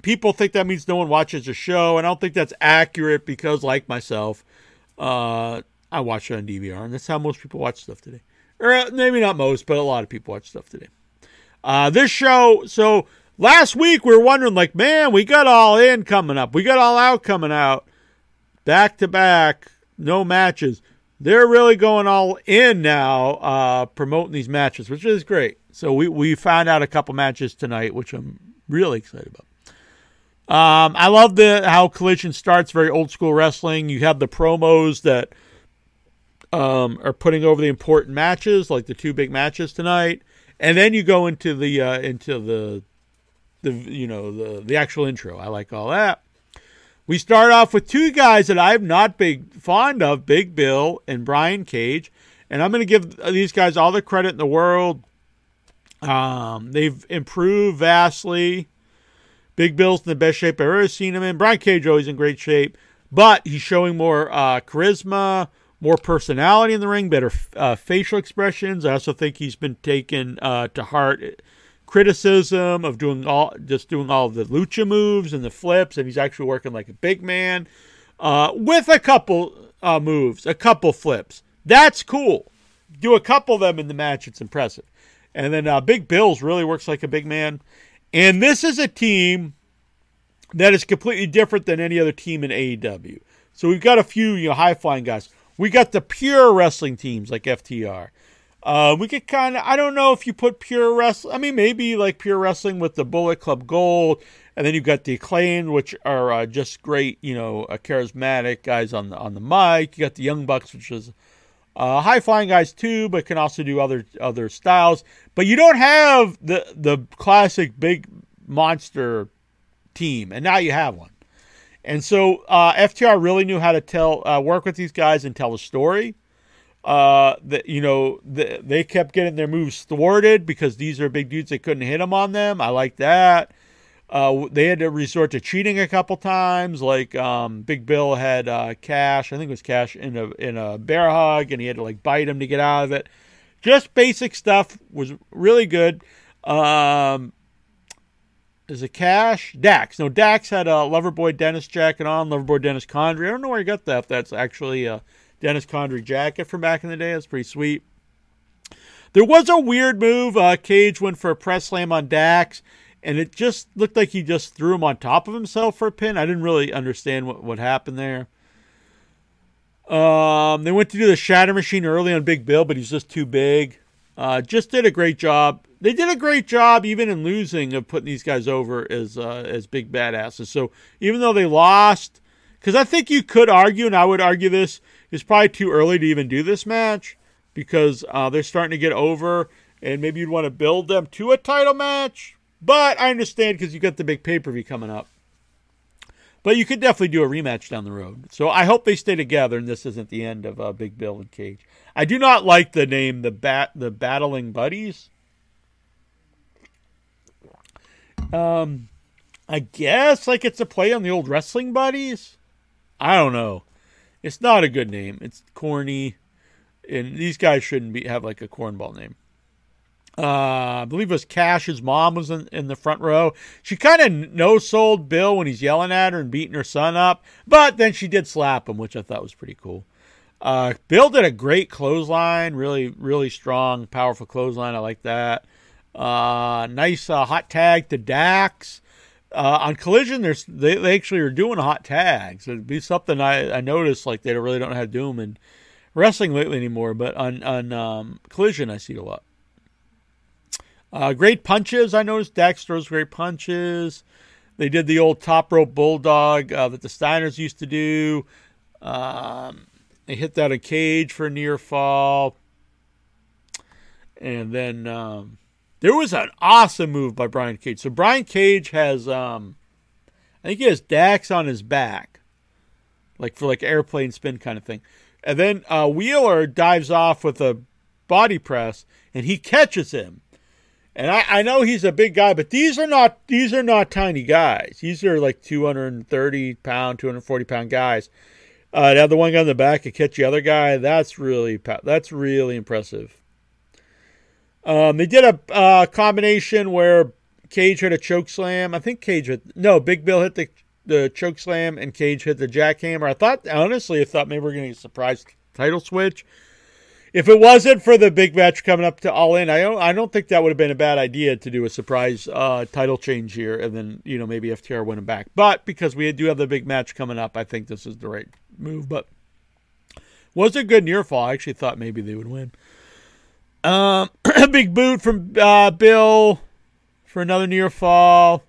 people think that means no one watches the show, and I don't think that's accurate because, like myself, uh, I watch it on DVR, and that's how most people watch stuff today. Or uh, maybe not most, but a lot of people watch stuff today. Uh, this show, so last week we were wondering, like, man, we got all in coming up, we got all out coming out, back to back, no matches. They're really going all in now, uh, promoting these matches, which is great. So we we found out a couple matches tonight, which I'm really excited about. Um, I love the how Collision starts very old school wrestling. You have the promos that um, are putting over the important matches, like the two big matches tonight, and then you go into the uh, into the the you know the the actual intro. I like all that. We start off with two guys that I'm not big fond of, Big Bill and Brian Cage, and I'm going to give these guys all the credit in the world. Um, they've improved vastly. Big Bill's in the best shape I've ever seen him in. Brian Cage always in great shape, but he's showing more uh, charisma, more personality in the ring, better uh, facial expressions. I also think he's been taken uh, to heart criticism of doing all just doing all the lucha moves and the flips, and he's actually working like a big man uh, with a couple uh, moves, a couple flips. That's cool. Do a couple of them in the match; it's impressive. And then uh, Big Bills really works like a big man. And this is a team that is completely different than any other team in AEW. So we've got a few you know high flying guys. We got the pure wrestling teams like FTR. Uh, we could kind of, I don't know if you put pure wrestling, I mean, maybe like pure wrestling with the Bullet Club Gold, and then you've got the acclaimed, which are uh, just great, you know, uh, charismatic guys on the on the mic. You got the Young Bucks, which is uh, high flying guys too, but can also do other other styles. But you don't have the the classic big monster team, and now you have one. And so uh, FTR really knew how to tell, uh, work with these guys and tell a story uh, that you know the, they kept getting their moves thwarted because these are big dudes they couldn't hit them on them. I like that. Uh, they had to resort to cheating a couple times. Like um, Big Bill had uh, Cash, I think it was Cash in a in a bear hug, and he had to like bite him to get out of it. Just basic stuff was really good. Um, is it Cash? Dax. No, Dax had a Loverboy Dennis jacket on, Loverboy Dennis Condrey. I don't know where he got that. If that's actually a Dennis Condrey jacket from back in the day. That's pretty sweet. There was a weird move. Uh, Cage went for a press slam on Dax, and it just looked like he just threw him on top of himself for a pin. I didn't really understand what, what happened there. Um, they went to do the Shatter Machine early on Big Bill, but he's just too big. Uh, just did a great job. They did a great job, even in losing, of putting these guys over as uh, as big badasses. So even though they lost, because I think you could argue, and I would argue this, it's probably too early to even do this match because uh, they're starting to get over, and maybe you'd want to build them to a title match. But I understand because you got the big pay per view coming up. But you could definitely do a rematch down the road. So I hope they stay together, and this isn't the end of uh, Big Bill and Cage. I do not like the name the bat the battling buddies. Um, I guess like it's a play on the old wrestling buddies. I don't know. It's not a good name. It's corny, and these guys shouldn't be have like a cornball name. Uh, I believe it was Cash's mom was in, in the front row. She kind of no sold Bill when he's yelling at her and beating her son up, but then she did slap him, which I thought was pretty cool. Uh, Bill did a great clothesline, really, really strong, powerful clothesline. I like that. Uh, nice uh, hot tag to Dax. Uh, on Collision, there's they, they actually are doing hot tags. It'd be something I, I noticed like they really don't have Doom in wrestling lately anymore. But on on um, Collision, I see it a lot. Uh, great punches. I noticed Dax throws great punches. They did the old top rope bulldog uh, that the Steiners used to do. Um, they hit that a cage for a near fall. And then um, there was an awesome move by Brian Cage. So Brian Cage has, um, I think he has Dax on his back, like for like airplane spin kind of thing. And then uh, Wheeler dives off with a body press, and he catches him. And I, I know he's a big guy, but these are not these are not tiny guys. These are like 230 pound, 240 pound guys. Uh, to have the one guy in the back and catch the other guy, that's really that's really impressive. Um, they did a uh, combination where Cage hit a choke slam. I think Cage hit no Big Bill hit the the choke slam and Cage hit the jackhammer. I thought honestly, I thought maybe we are getting a surprise title switch. If it wasn't for the big match coming up to All In, I don't I don't think that would have been a bad idea to do a surprise uh, title change here, and then you know maybe FTR win winning back. But because we do have the big match coming up, I think this is the right move. But was a good near fall. I actually thought maybe they would win. Um, a big boot from uh, Bill for another near fall.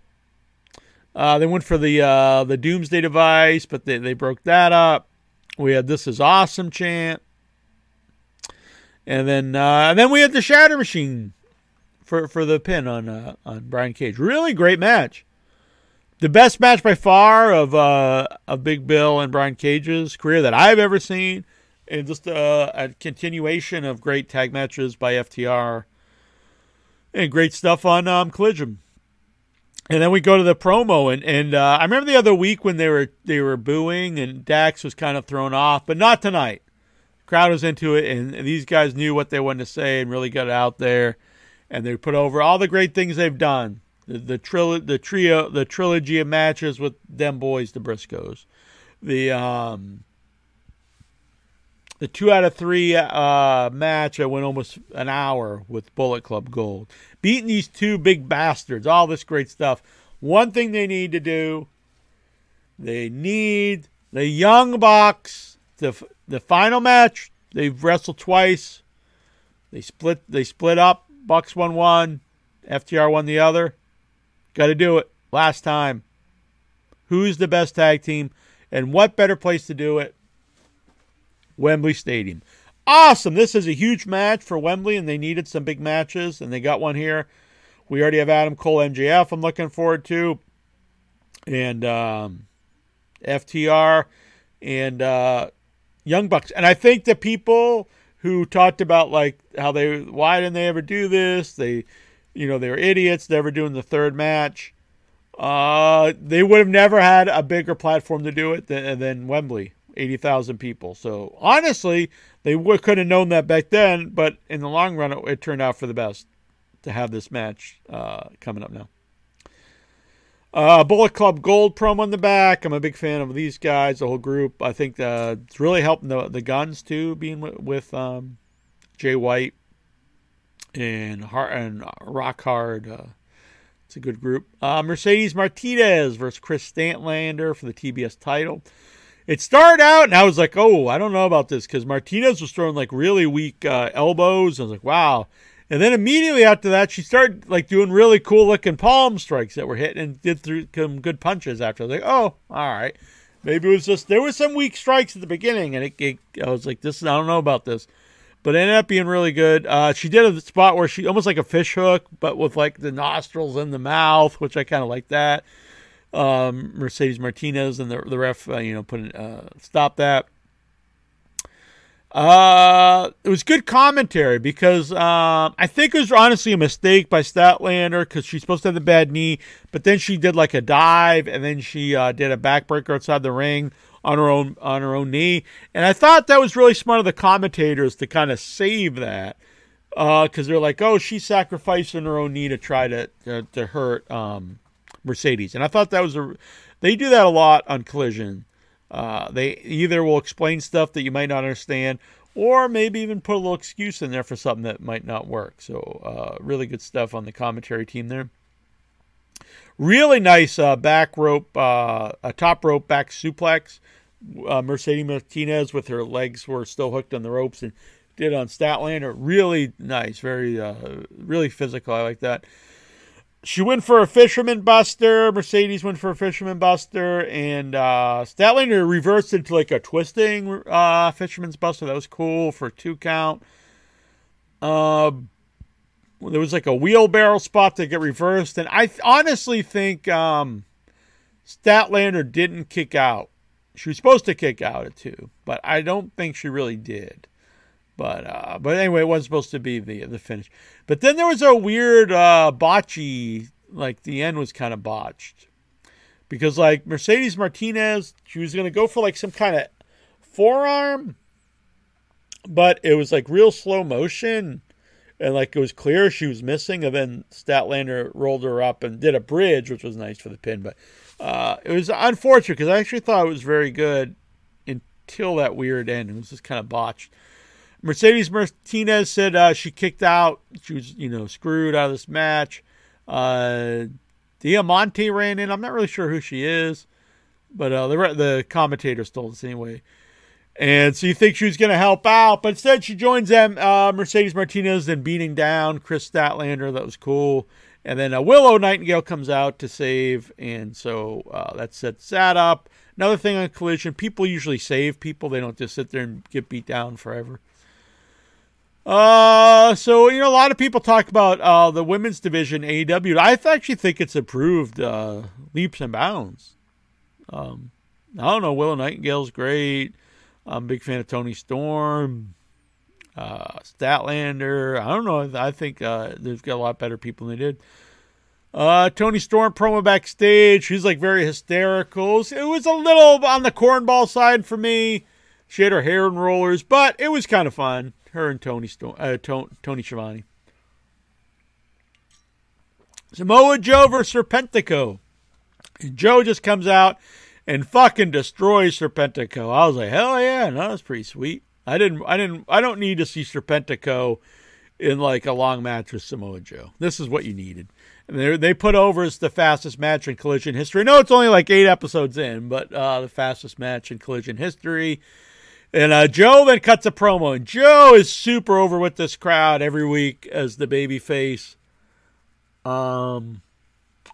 Uh, they went for the uh, the Doomsday device, but they, they broke that up. We had "This is awesome" chant, and then uh, and then we had the Shatter Machine for for the pin on uh, on Brian Cage. Really great match. The best match by far of uh, of Big Bill and Brian Cage's career that I've ever seen, and just uh, a continuation of great tag matches by FTR, and great stuff on um, Collision. And then we go to the promo, and and uh, I remember the other week when they were they were booing, and Dax was kind of thrown off, but not tonight. Crowd was into it, and, and these guys knew what they wanted to say and really got out there, and they put over all the great things they've done. The the, trilo- the trio, the trilogy of matches with them boys, the Briscoes, the um, the two out of three uh, match I went almost an hour with Bullet Club Gold. Beating these two big bastards, all this great stuff. One thing they need to do, they need the Young Bucks. The the final match, they've wrestled twice. They split. They split up. Bucks won one. FTR won the other. Got to do it last time. Who's the best tag team? And what better place to do it Wembley Stadium. Awesome. This is a huge match for Wembley, and they needed some big matches, and they got one here. We already have Adam Cole MJF, I'm looking forward to, and um, FTR and uh, Young Bucks. And I think the people who talked about like how they why didn't they ever do this? They you know, they were idiots, never doing the third match. Uh, they would have never had a bigger platform to do it than, than Wembley. 80,000 people. So honestly, they would, could have known that back then, but in the long run, it, it turned out for the best to have this match uh, coming up now. Uh, Bullet Club Gold promo in the back. I'm a big fan of these guys, the whole group. I think uh, it's really helping the the Gunns too, being with, with um, Jay White and Hard and Rock Hard. Uh, it's a good group. Uh, Mercedes Martinez versus Kris Statlander for the TBS title it started out and I was like, oh, I don't know about this because Martinez was throwing like really weak uh, elbows. I was like, wow. And then immediately after that, she started like doing really cool looking palm strikes that were hitting and did through some good punches after. I was like, oh, all right. Maybe it was just there was some weak strikes at the beginning, and it, it I was like, this I don't know about this, but it ended up being really good. Uh, she did a spot where she almost like a fish hook, but with like the nostrils in the mouth, which I kind of like that um, Mercedes Martinez and the the ref, uh, you know, put uh, stop that. Uh, it was good commentary because uh, I think it was honestly a mistake by Statlander because she's supposed to have the bad knee, but then she did like a dive and then she uh, did a backbreaker outside the ring on her own on her own knee, and I thought that was really smart of the commentators to kind of save that because uh, they're like, oh, she's sacrificing her own knee to try to to, to hurt um, Mercedes. And I thought that was a they do that a lot on Collision. Uh, they either will explain stuff that you might not understand, or maybe even put a little excuse in there for something that might not work. So uh, really good stuff on the commentary team there. Really nice uh, back rope, uh, a top rope back suplex. Uh, Mercedes Martinez with her legs were still hooked on the ropes and did on Statlander. Really nice, very uh, really physical. I like that she went for a fisherman buster. Mercedes went for a fisherman buster, and uh, Statlander reversed into like a twisting uh, fisherman's buster. That was cool for two count. Uh, there was like a wheelbarrow spot to get reversed, and I th- honestly think um, Statlander didn't kick out. She was supposed to kick out at two, but I don't think she really did. But uh, but anyway, it wasn't supposed to be the the finish. But then there was a weird uh, botchy, like the end was kind of botched because like Mercedes Martinez, she was gonna go for like some kind of forearm, but it was like real slow motion. And like it was clear she was missing, and then Statlander rolled her up and did a bridge, which was nice for the pin. But uh, it was unfortunate because I actually thought it was very good until that weird end. It was just kind of botched. Mercedes Martinez said uh, she kicked out. She was, you know, screwed out of this match. Uh, Diamante ran in. I'm not really sure who she is, but uh, the the commentators told us anyway. And so you think she was going to help out, but instead she joins them. Uh, Mercedes Martinez then beating down Kris Statlander. That was cool. And then uh, Willow Nightingale comes out to save, and so uh, that sets that up. Another thing on Collision: people usually save people; they don't just sit there and get beat down forever. Uh, so you know, a lot of people talk about uh the women's division AEW. I actually think it's improved uh, leaps and bounds. Um, I don't know. Willow Nightingale's great. I'm a big fan of Toni Storm, uh, Statlander. I don't know. I think uh, they've got a lot better people than they did. Uh, Toni Storm promo backstage. She's like very hysterical. It was a little on the cornball side for me. She had her hair in rollers, but it was kind of fun. Her and Toni Storm, uh, Tony Schiavone. Samoa Joe versus Serpentico. And Joe just comes out and fucking destroys Serpentico. I was like, hell yeah, no, that's pretty sweet. I didn't, I didn't, I don't need to see Serpentico in like a long match with Samoa Joe. This is what you needed. And they put over as the fastest match in collision history. No, it's only like eight episodes in, but uh, the fastest match in collision history. And uh, Joe then cuts a promo, and Joe is super over with this crowd every week as the baby face. Um,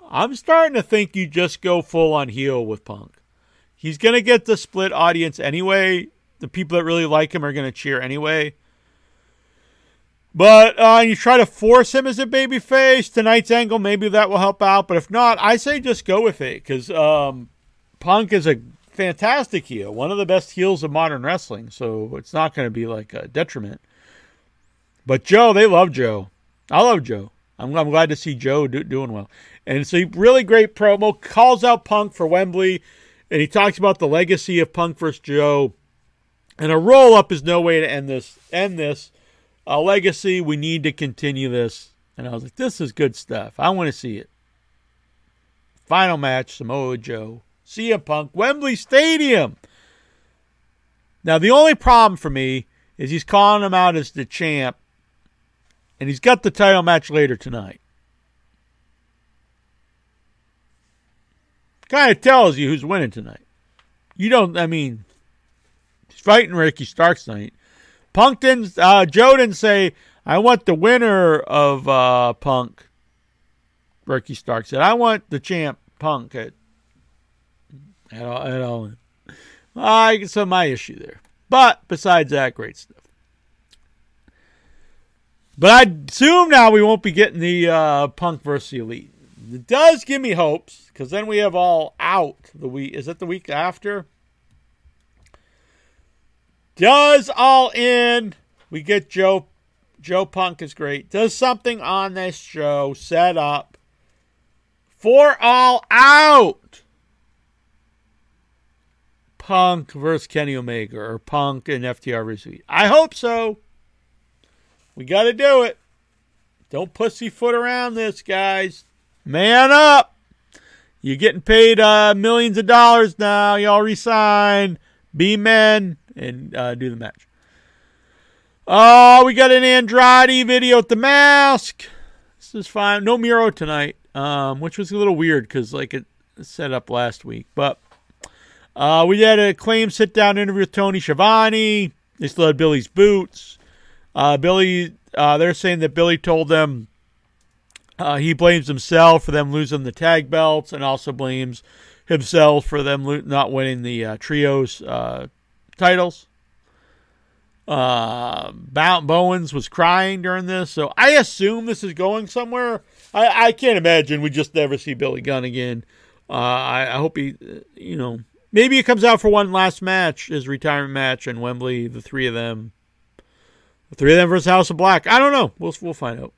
I'm starting to think you just go full on heel with Punk. He's gonna get the split audience anyway. The people that really like him are gonna cheer anyway. But uh, you try to force him as a baby face. Tonight's angle, maybe that will help out. But if not, I say just go with it because um, Punk is a fantastic heel, one of the best heels of modern wrestling. So it's not going to be like a detriment. But Joe, they love Joe. I love Joe. I'm, I'm glad to see Joe do, doing well. And it's a really great promo. Calls out Punk for Wembley, and he talks about the legacy of Punk versus Joe. And a roll up is no way to end this. End this. A legacy. We need to continue this. And I was like, this is good stuff. I want to see it. Final match: Samoa Joe, CM Punk, Wembley Stadium. Now the only problem for me is he's calling him out as the champ, and he's got the title match later tonight. Kind of tells you who's winning tonight. You don't. I mean, he's fighting Ricky Starks tonight. Punk didn't. Uh, Joe didn't say, "I want the winner of uh, Punk." Ricky Starks said, "I want the champ Punk at at all." At all. I so my issue there. But besides that, great stuff. But I assume now we won't be getting the uh, Punk versus the Elite. It does give me hopes because then we have all out the week. Is it the week after? Does all in? We get Joe. Joe Punk is great. Does something on this show set up for all out? Punk versus Kenny Omega or Punk and FTR versus. I hope so. We got to do it. Don't pussyfoot around this, guys. Man up. You're getting paid uh, millions of dollars now. Y'all resign. Be men and uh, do the match. Oh, we got an Andrade video at the mask. This is fine. No Miro tonight, um, which was a little weird because like it set up last week. But uh, we had Acclaimed sit down interview with Tony Schiavone. They still had Billy's boots. Uh, Billy, uh, they're saying that Billy told them uh, he blames himself for them losing the tag belts and also blames himself for them lo- not winning the uh, trios uh, titles. Uh, Bowens was crying during this, so I assume this is going somewhere. I, I can't imagine we just never see Billy Gunn again. Uh, I, I, hope he, you know, maybe he comes out for one last match, his retirement match and Wembley, the three of them. The three of them versus House of Black. I don't know. We'll, we'll find out.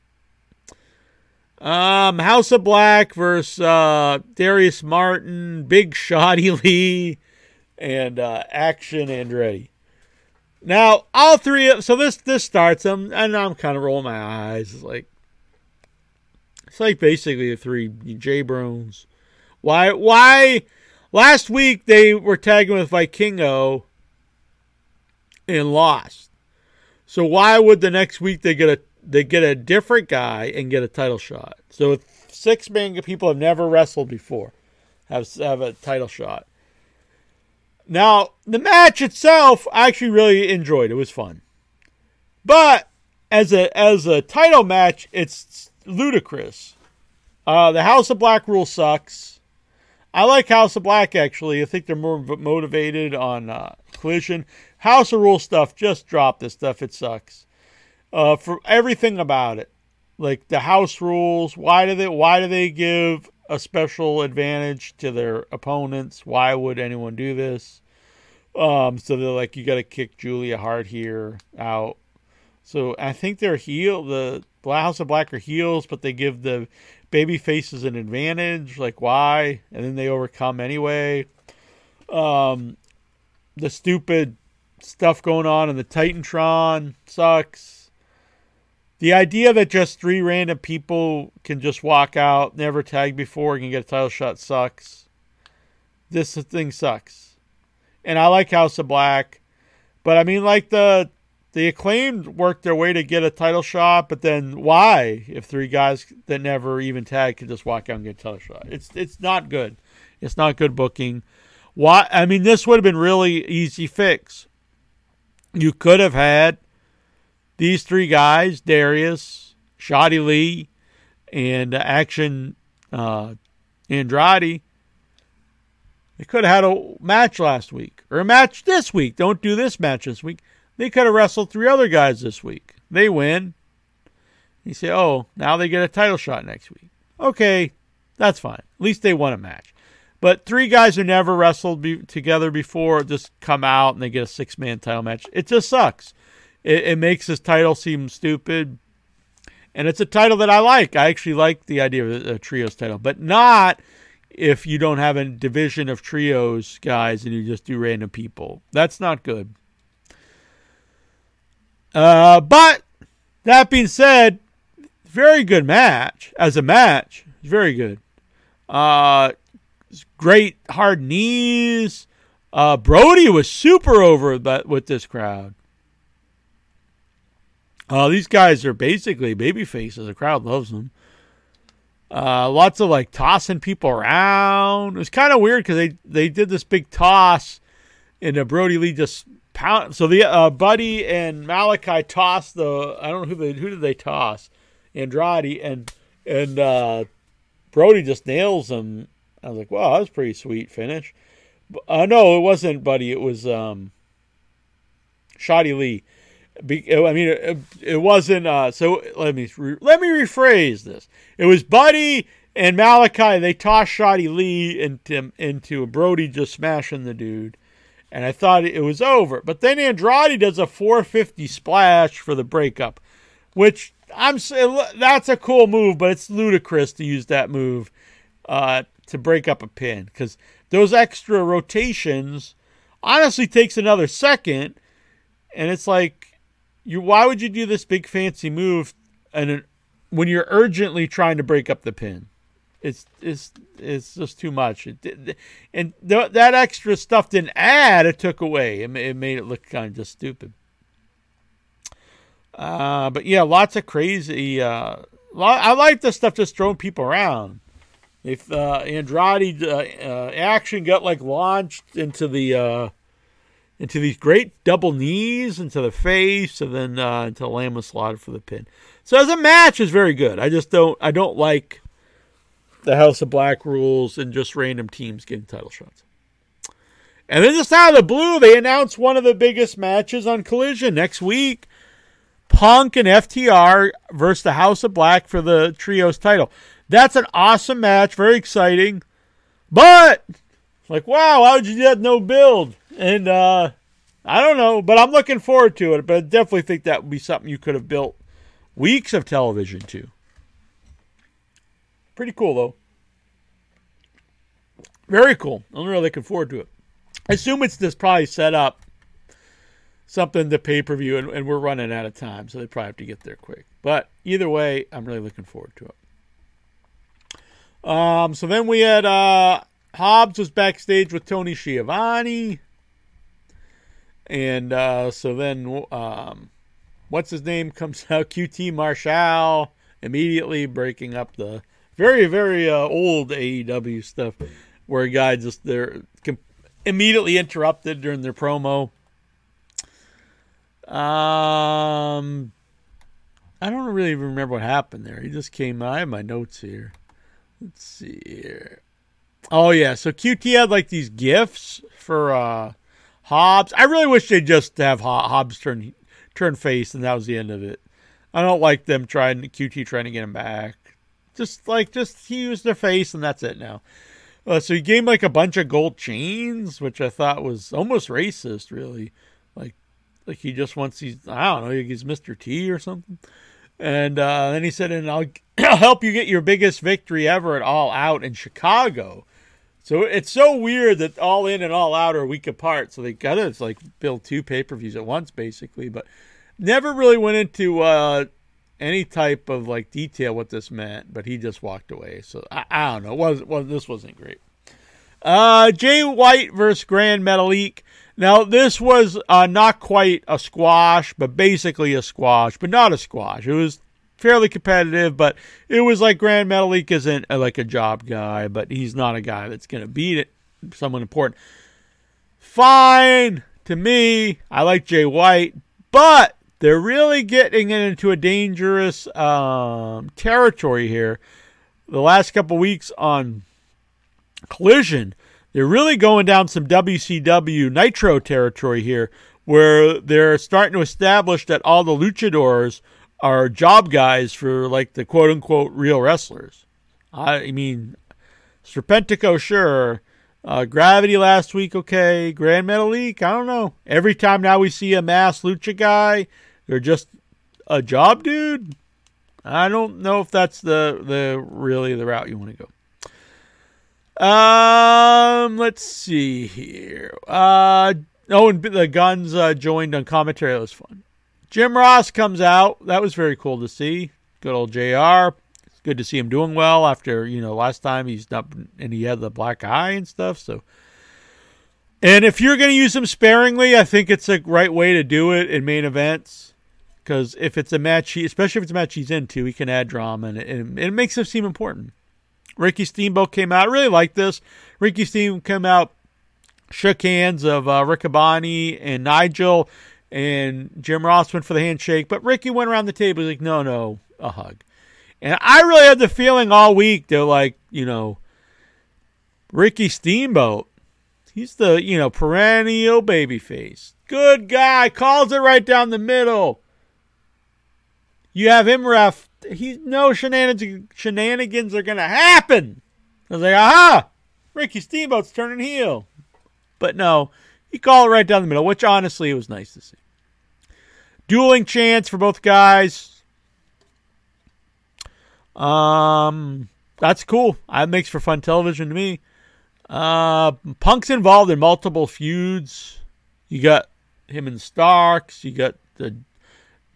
Um, House of Black versus uh, Darius Martin, Big Shotty Lee, and uh, Action Andretti. Now, all three. Of, so this this starts them, and I'm kind of rolling my eyes. It's like it's like basically the three J Brones. Why? Why? Last week they were tagging with Vikingo and lost. So why would the next week they get a they get a different guy and get a title shot. So six man people have never wrestled before have have a title shot. Now the match itself, I actually really enjoyed. It was fun, but as a as a title match, it's ludicrous. Uh, the House of Black rule sucks. I like House of Black actually. I think they're more motivated on uh, Collision. House of Rule stuff, just drop this stuff. It sucks. uh, for everything about it, like the house rules. Why do they? Why do they give a special advantage to their opponents? Why would anyone do this? Um, so they're like, you got to kick Julia Hart here out. So I think they're heel. The House of Black are heels, but they give the baby faces an advantage. Like why? And then they overcome anyway. Um, the stupid stuff going on in the Titantron sucks. The idea that just three random people can just walk out, never tag before, and get a title shot sucks. This thing sucks. And I like House of Black. But I mean like the the acclaimed worked their way to get a title shot, but then why if three guys that never even tag could just walk out and get a title shot? It's it's not good. It's not good booking. Why I mean this would have been really easy fix. You could have had these three guys, Darius, Shotty Lee, and Action uh, Andretti. They could have had a match last week or a match this week. Don't do this match this week. They could have wrestled three other guys this week. They win. You say, oh, now they get a title shot next week. Okay, that's fine. At least they won a match. But three guys who never wrestled be- together before just come out and they get a six man title match. It just sucks. It, it makes this title seem stupid. And it's a title that I like. I actually like the idea of a, a trios title, but not if you don't have a division of trios guys and you just do random people. That's not good. Uh, but that being said, very good match as a match. Very good. Uh, great hard knees. Uh, Brody was super over that with this crowd. Uh, these guys are basically baby faces. The crowd loves them. Uh, lots of like tossing people around. It was kind of weird because they they did this big toss, and uh, Brody Lee just pound. So the uh, Buddy and Malakai tossed the. I don't know who they who did they toss, Andretti and and uh, Brody just nails him I was like, wow, that was pretty sweet finish. Uh, no, it wasn't Buddy. It was um, Shotty Lee. Be, I mean, it, it wasn't. Uh, so let me re, let me rephrase this. It was Buddy and Malakai. They tossed Shotty Lee into into Brody just smashing the dude, and I thought it was over. But then Andretti does a 450 splash for the breakup, which I'm that's a cool move, but it's ludicrous to use that move. Uh, to break up a pin because those extra rotations honestly takes another second, and it's like you. Why would you do this big fancy move and when you're urgently trying to break up the pin? It's it's it's just too much. It, and th- that extra stuff didn't add; it took away. It, it made it look kind of just stupid. Uh, but yeah, lots of crazy. Uh, I like the stuff just throwing people around. If uh, Andretti uh, uh, action got like launched into the uh, into these great double knees into the face, and then into Lamb was slaughtered for the pin. So as a match, is very good. I just don't I don't like the House of Black rules and just random teams getting title shots. And then just out of the blue, they announced one of the biggest matches on Collision next week. Punk and FTR versus the House of Black for the Trios title. That's an awesome match, very exciting. But like, wow, how did you get no build? And uh I don't know, but I'm looking forward to it. But I definitely think that would be something you could have built weeks of television to. Pretty cool though. Very cool. I'm really looking forward to it. I assume it's this probably set up something to pay per view, and, and, we're running out of time, so they probably have to get there quick. But either way, I'm really looking forward to it. Um, so then we had uh, Hobbs was backstage with Tony Schiavone. And uh, so then, um, what's his name comes out? QT Marshall immediately breaking up the very, very uh, old AEW stuff where a guy just they're immediately interrupted during their promo. Um, I don't really even remember what happened there. He just came. I have my notes here. Let's see here. Oh yeah, so QT had like these gifts for uh Hobbs. I really wish they'd just have Hobbs turn turn face, and that was the end of it. I don't like them trying QT trying to get him back. Just like just he used their face and that's it now. Uh, so he gave like a bunch of gold chains, which I thought was almost racist, really. Like, like he just wants these. I don't know. He's Mr. T or something. And uh, then he said, "And I'll, I'll help you get your biggest victory ever at All Out in Chicago." So it's so weird that All In and All Out are a week apart. So they got to like build two pay per views at once, basically. But never really went into uh, any type of like detail what this meant, but he just walked away. So I, I don't know. was well this wasn't great. Uh, Jay White versus Grand Metalik. Now this was uh, not quite a squash, but basically a squash, but not a squash. It was fairly competitive, but it was like Grand Metalik isn't a, like a job guy, but he's not a guy that's gonna beat it. Someone important. Fine to me. I like Jay White, but they're really getting into a dangerous um, territory here. The last couple weeks on Collision, they're really going down some WCW Nitro territory here, where they're starting to establish that all the luchadors are job guys for like the quote unquote real wrestlers. I mean, Serpentico, sure. Uh, Gravity last week, okay. Grand Metalik, I don't know. Every time now we see a mass lucha guy, you're just a job dude. I don't know if that's the the really the route you want to go. Um, let's see here. Uh, oh, and the Gunns uh, joined on commentary. That was fun. Jim Ross comes out. That was very cool to see. Good old Jr. It's good to see him doing well after you know last time he's not and he had the black eye and stuff. So, and if you're going to use him sparingly, I think it's a right way to do it in main events because if it's a match, he, especially if it's a match he's into, he can add drama and it, and it makes him seem important. Ricky Steamboat came out. I really like this. Ricky Steamboat came out, shook hands of uh, Riccaboni and Nigel, and Jim Ross went for the handshake. But Ricky went around the table. He's like, no, no, a hug. And I really had the feeling all week they're like, you know, Ricky Steamboat. He's the, you know, perennial baby face. Good guy. Calls it right down the middle. You have him ref. He no shenanigans. Shenanigans are gonna happen. I was like, aha! Ricky Steamboat's turning heel. But no, he called it right down the middle, which honestly it was nice to see. Dueling chance for both guys. Um, that's cool. That makes for fun television to me. Uh, Punk's involved in multiple feuds. You got him and Starks. You got the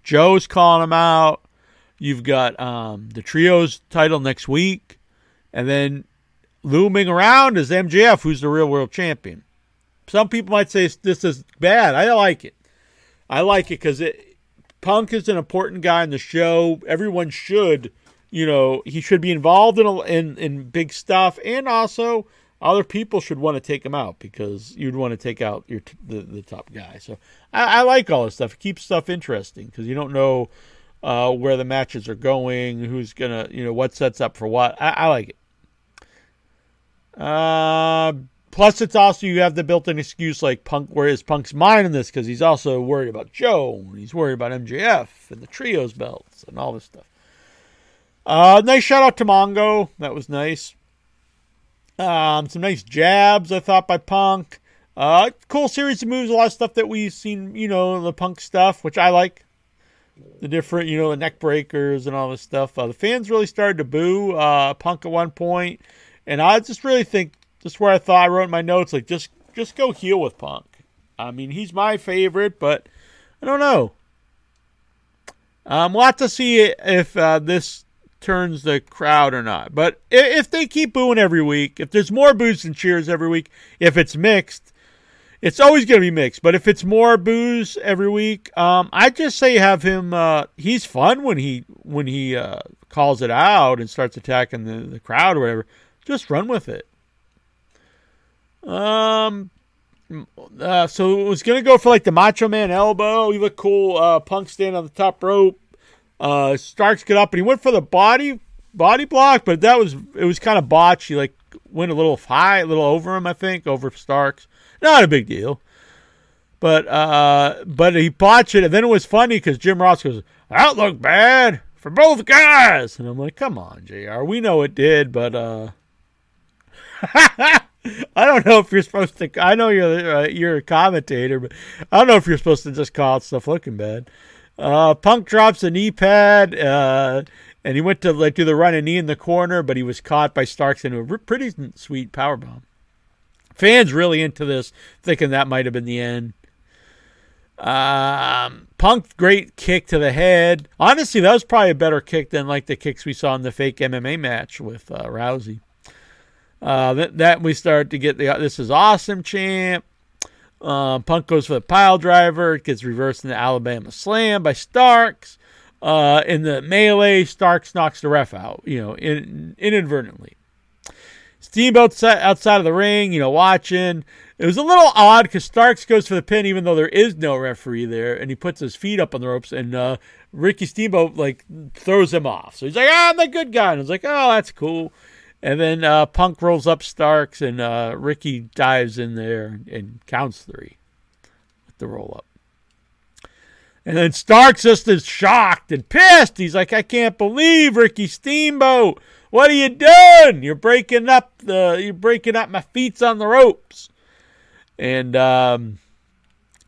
Joe's calling him out. You've got um, the trios title next week, and then looming around is MJF, who's the real world champion. Some people might say this is bad. I like it. I like it because it Punk is an important guy in the show. Everyone should, you know, he should be involved in in in big stuff, and also other people should want to take him out because you'd want to take out your the, the top guy. So I, I like all this stuff. It keeps stuff interesting because you don't know uh, where the matches are going, who's gonna, you know, what sets up for what. I, I like it. Uh, plus, it's also you have the built-in excuse like Punk. Where is Punk's mind in this? Because he's also worried about Joe, and he's worried about MJF and the trios belts and all this stuff. Uh, nice shout out to Mongo. That was nice. Um, some nice jabs, I thought, by Punk. Uh, cool series of moves, a lot of stuff that we've seen, you know, the Punk stuff, which I like. The different, you know, the neck breakers and all this stuff. Uh, the fans really started to boo uh, Punk at one point, and I just really think, just where I thought I wrote my notes, like just just go heel with Punk. I mean, he's my favorite, but I don't know. Um, we'll have to see if uh, this turns the crowd or not. But if they keep booing every week, if there's more boos than cheers every week, if it's mixed, it's always going to be mixed. But if it's more boos every week, um, I just say have him. Uh, he's fun when he when he uh, calls it out and starts attacking the, the crowd or whatever. Just run with it. Um. Uh, so it was gonna go for like the Macho Man elbow. He looked cool. Uh, Punk stand on the top rope. Uh, Starks get up and he went for the body body block, but that was it was kind of botched. He like went a little high, a little over him, I think, over Starks. Not a big deal. But uh, but he botched it, and then it was funny because Jim Ross goes, "That looked bad for both guys," and I'm like, "Come on, Jr. We know it did, but uh." I don't know if you're supposed to. I know you're uh, you're a commentator, but I don't know if you're supposed to just call out stuff looking bad. Uh, Punk drops a knee pad, uh, and he went to like do the run and knee in the corner, but he was caught by Starks into a pretty sweet power bomb. Fans really into this, thinking that might have been the end. Um, Punk great kick to the head. Honestly, that was probably a better kick than like the kicks we saw in the fake MMA match with uh, Rousey. Uh, that, that we start to get the this is awesome champ. Uh, Punk goes for the pile driver. It gets reversed into Alabama slam by Starks. Uh, in the melee, Starks knocks the ref out, you know, in, inadvertently. Steamboat outside of the ring, you know, watching. It was a little odd because Starks goes for the pin even though there is no referee there, and he puts his feet up on the ropes, and uh, Ricky Steamboat like throws him off. So he's like, "Ah, I'm the good guy," and I was like, "Oh, that's cool." And then uh, Punk rolls up Starks, and uh, Ricky dives in there and counts three with the roll up. And then Starks just is shocked and pissed. He's like, I can't believe Ricky Steamboat. What are you doing? You're breaking up the you're breaking up my feet on the ropes. And um,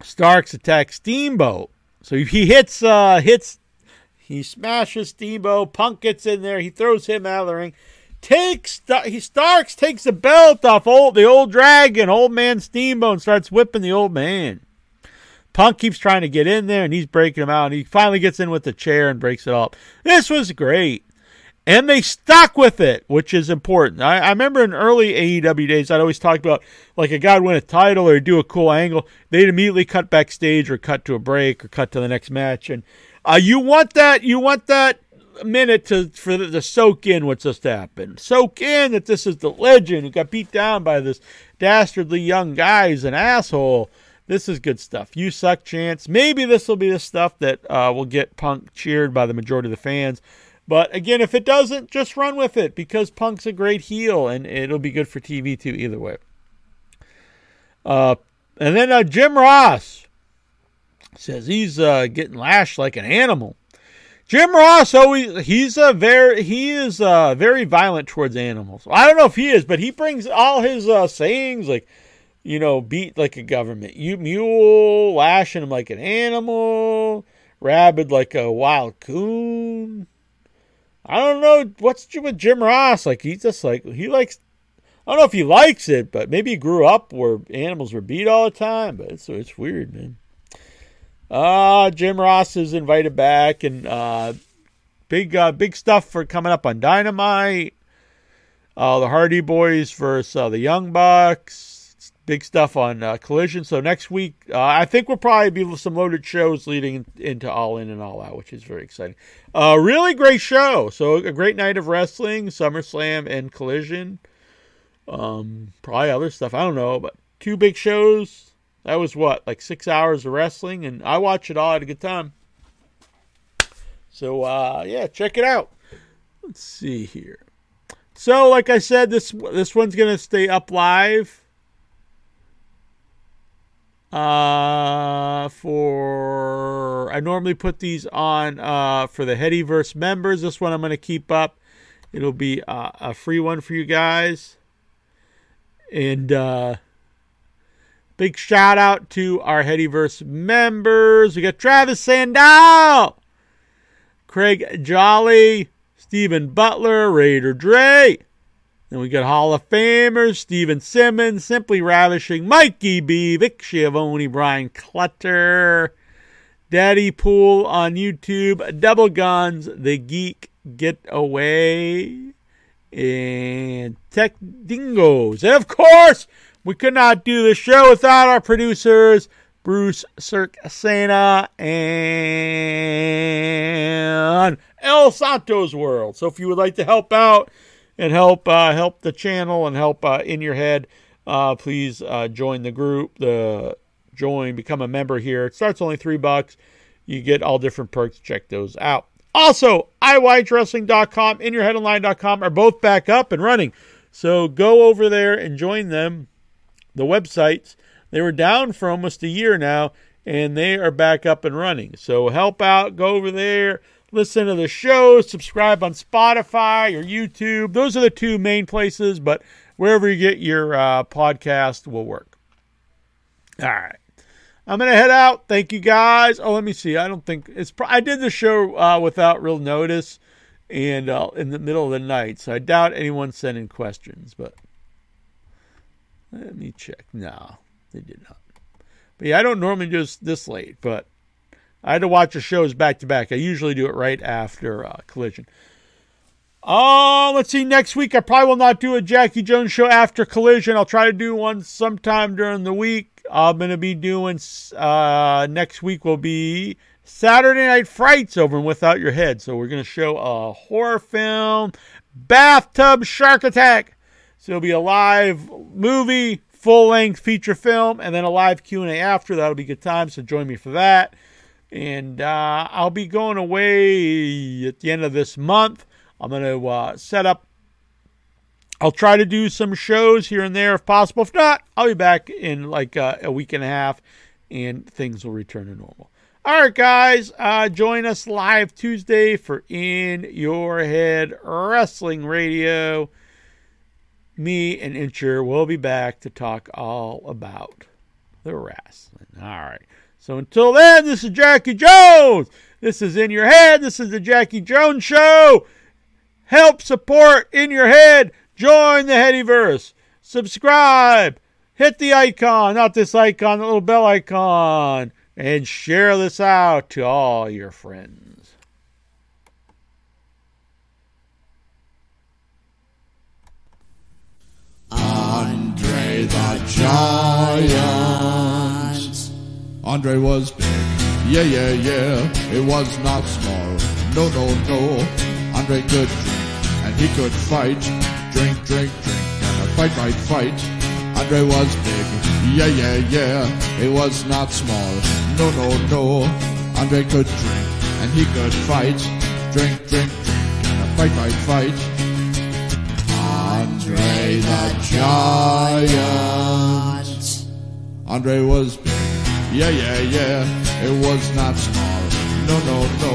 Starks attacks Steamboat. So he hits uh hits he smashes Steamboat. Punk gets in there. He throws him out of the ring takes he Starks takes the belt off old the old dragon, old man Steamboat, and starts whipping the old man. Punk keeps trying to get in there and he's breaking him out. And he finally gets in with the chair and breaks it up. This was great. And they stuck with it, which is important. I, I remember in early AEW days, I'd always talk about like a guy would win a title or do a cool angle. They'd immediately cut backstage or cut to a break or cut to the next match. And uh, you want that, you want that minute to for the, to soak in what's just happened. Soak in that this is the legend who got beat down by this dastardly young guy who's an asshole. This is good stuff. You suck, chance. Maybe this will be the stuff that uh, will get Punk cheered by the majority of the fans. But again, if it doesn't, just run with it because Punk's a great heel and it'll be good for TV too, either way. Uh, and then uh, Jim Ross says he's uh, getting lashed like an animal. Jim Ross always he's a very he is uh, very violent towards animals. I don't know if he is, but he brings all his uh, sayings like you know beat like a government you mule, lashing him like an animal, rabid like a wild coon. I don't know what's with Jim Ross. Like he's just like he likes. I don't know if he likes it, but maybe he grew up where animals were beat all the time. But it's it's weird, man. Uh, Jim Ross is invited back, and uh, big uh, big stuff for coming up on Dynamite. Uh, the Hardy Boys versus uh, the Young Bucks. Big stuff on uh, Collision. So next week, uh, I think we'll probably be some loaded shows leading into All In and All Out, which is very exciting. Uh, really great show. So a great night of wrestling, SummerSlam and Collision. Um, probably other stuff. I don't know, but two big shows that was what, like six hours of wrestling, and I watched it all. I had a good time. So uh, yeah, check it out. Let's see here. So, like I said, this this one's gonna stay up live. Uh, for I normally put these on uh, for the Headyverse members. This one I'm gonna keep up. It'll be uh, a free one for you guys. And uh, Big shout out to our Headyverse members. We got Travis Sandal, Craig Jolly, Stephen Butler, Raider Dre. Then we got Hall of Famers, Steven Simmons, Simply Ravishing, Mikey B, Vic Schiavone, Brian Clutter, Daddy Pool on YouTube, Double Guns, The Geek Getaway, and Tech Dingoes. And of course, we could not do the show without our producers, Bruce Circasena and El Santos World. So if you would like to help out and help uh, help the channel and help uh, in your head, uh, please uh, join the group. The join, become a member here. It starts only three bucks. You get all different perks. Check those out. Also, IYHWrestling.com, InYourHeadOnline.com are both back up and running. So go over there and join them the websites. They were down for almost a year now, and they are back up and running. So help out, go over there, listen to the show, subscribe on Spotify or YouTube. Those are the two main places, but wherever you get your uh, podcast will work. All right. I'm gonna head out. Thank you guys. Oh, let me see. I don't think it's. I did the show uh, without real notice, and uh, in the middle of the night, so I doubt anyone sent in questions. But let me check. No, they did not. But yeah, I don't normally do this, this late, but I had to watch the shows back to back. I usually do it right after uh, Collision. Oh, let's see. Next week, I probably will not do a Jackie Jones show after Collision. I'll try to do one sometime during the week. I'm going to be doing uh, next week will be Saturday Night Frights over and Without Your Head. So we're going to show a horror film, Bathtub Shark Attack. So it'll be a live movie, full length feature film, and then a live Q and A after. That'll be good time. So join me for that. And uh, I'll be going away at the end of this month. I'm going to uh, set up I'll try to do some shows here and there if possible. If not, I'll be back in like uh, a week and a half and things will return to normal. All right, guys, uh, join us live Tuesday for In Your Head Wrestling Radio. Me and Incher will be back to talk all about the wrestling. All right. So until then, this is Jackie Jones. This is In Your Head. This is the Jackie Jones Show. Help support In Your Head Join the Headyverse. Subscribe. Hit the icon, not this icon, the little bell icon. And share this out to all your friends.
Andre the Giant. Andre was big. Yeah, yeah, yeah. It was not small. No, no, no. Andre could drink and he could fight drink, drink, drink, and a fight, fight, fight. Andre was big, yeah, yeah, yeah. It was not small, no, no, no. Andre could drink, and he could fight. Drink, drink, drink, and a fight, fight, fight. Andre the Giant. Andre was big, yeah, yeah, yeah. It was not small, no, no, no.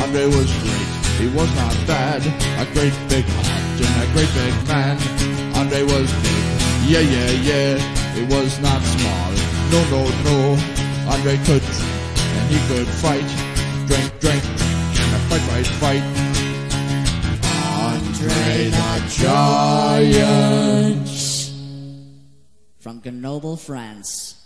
Andre was great, he was not bad. A great big heart and a great big man. Andre was big, yeah, yeah, yeah. It was not small, no, no, no. Andre could drink and he could fight. Drink, drink, and a fight, fight, fight. Andre the Giant.
From Grenoble, France.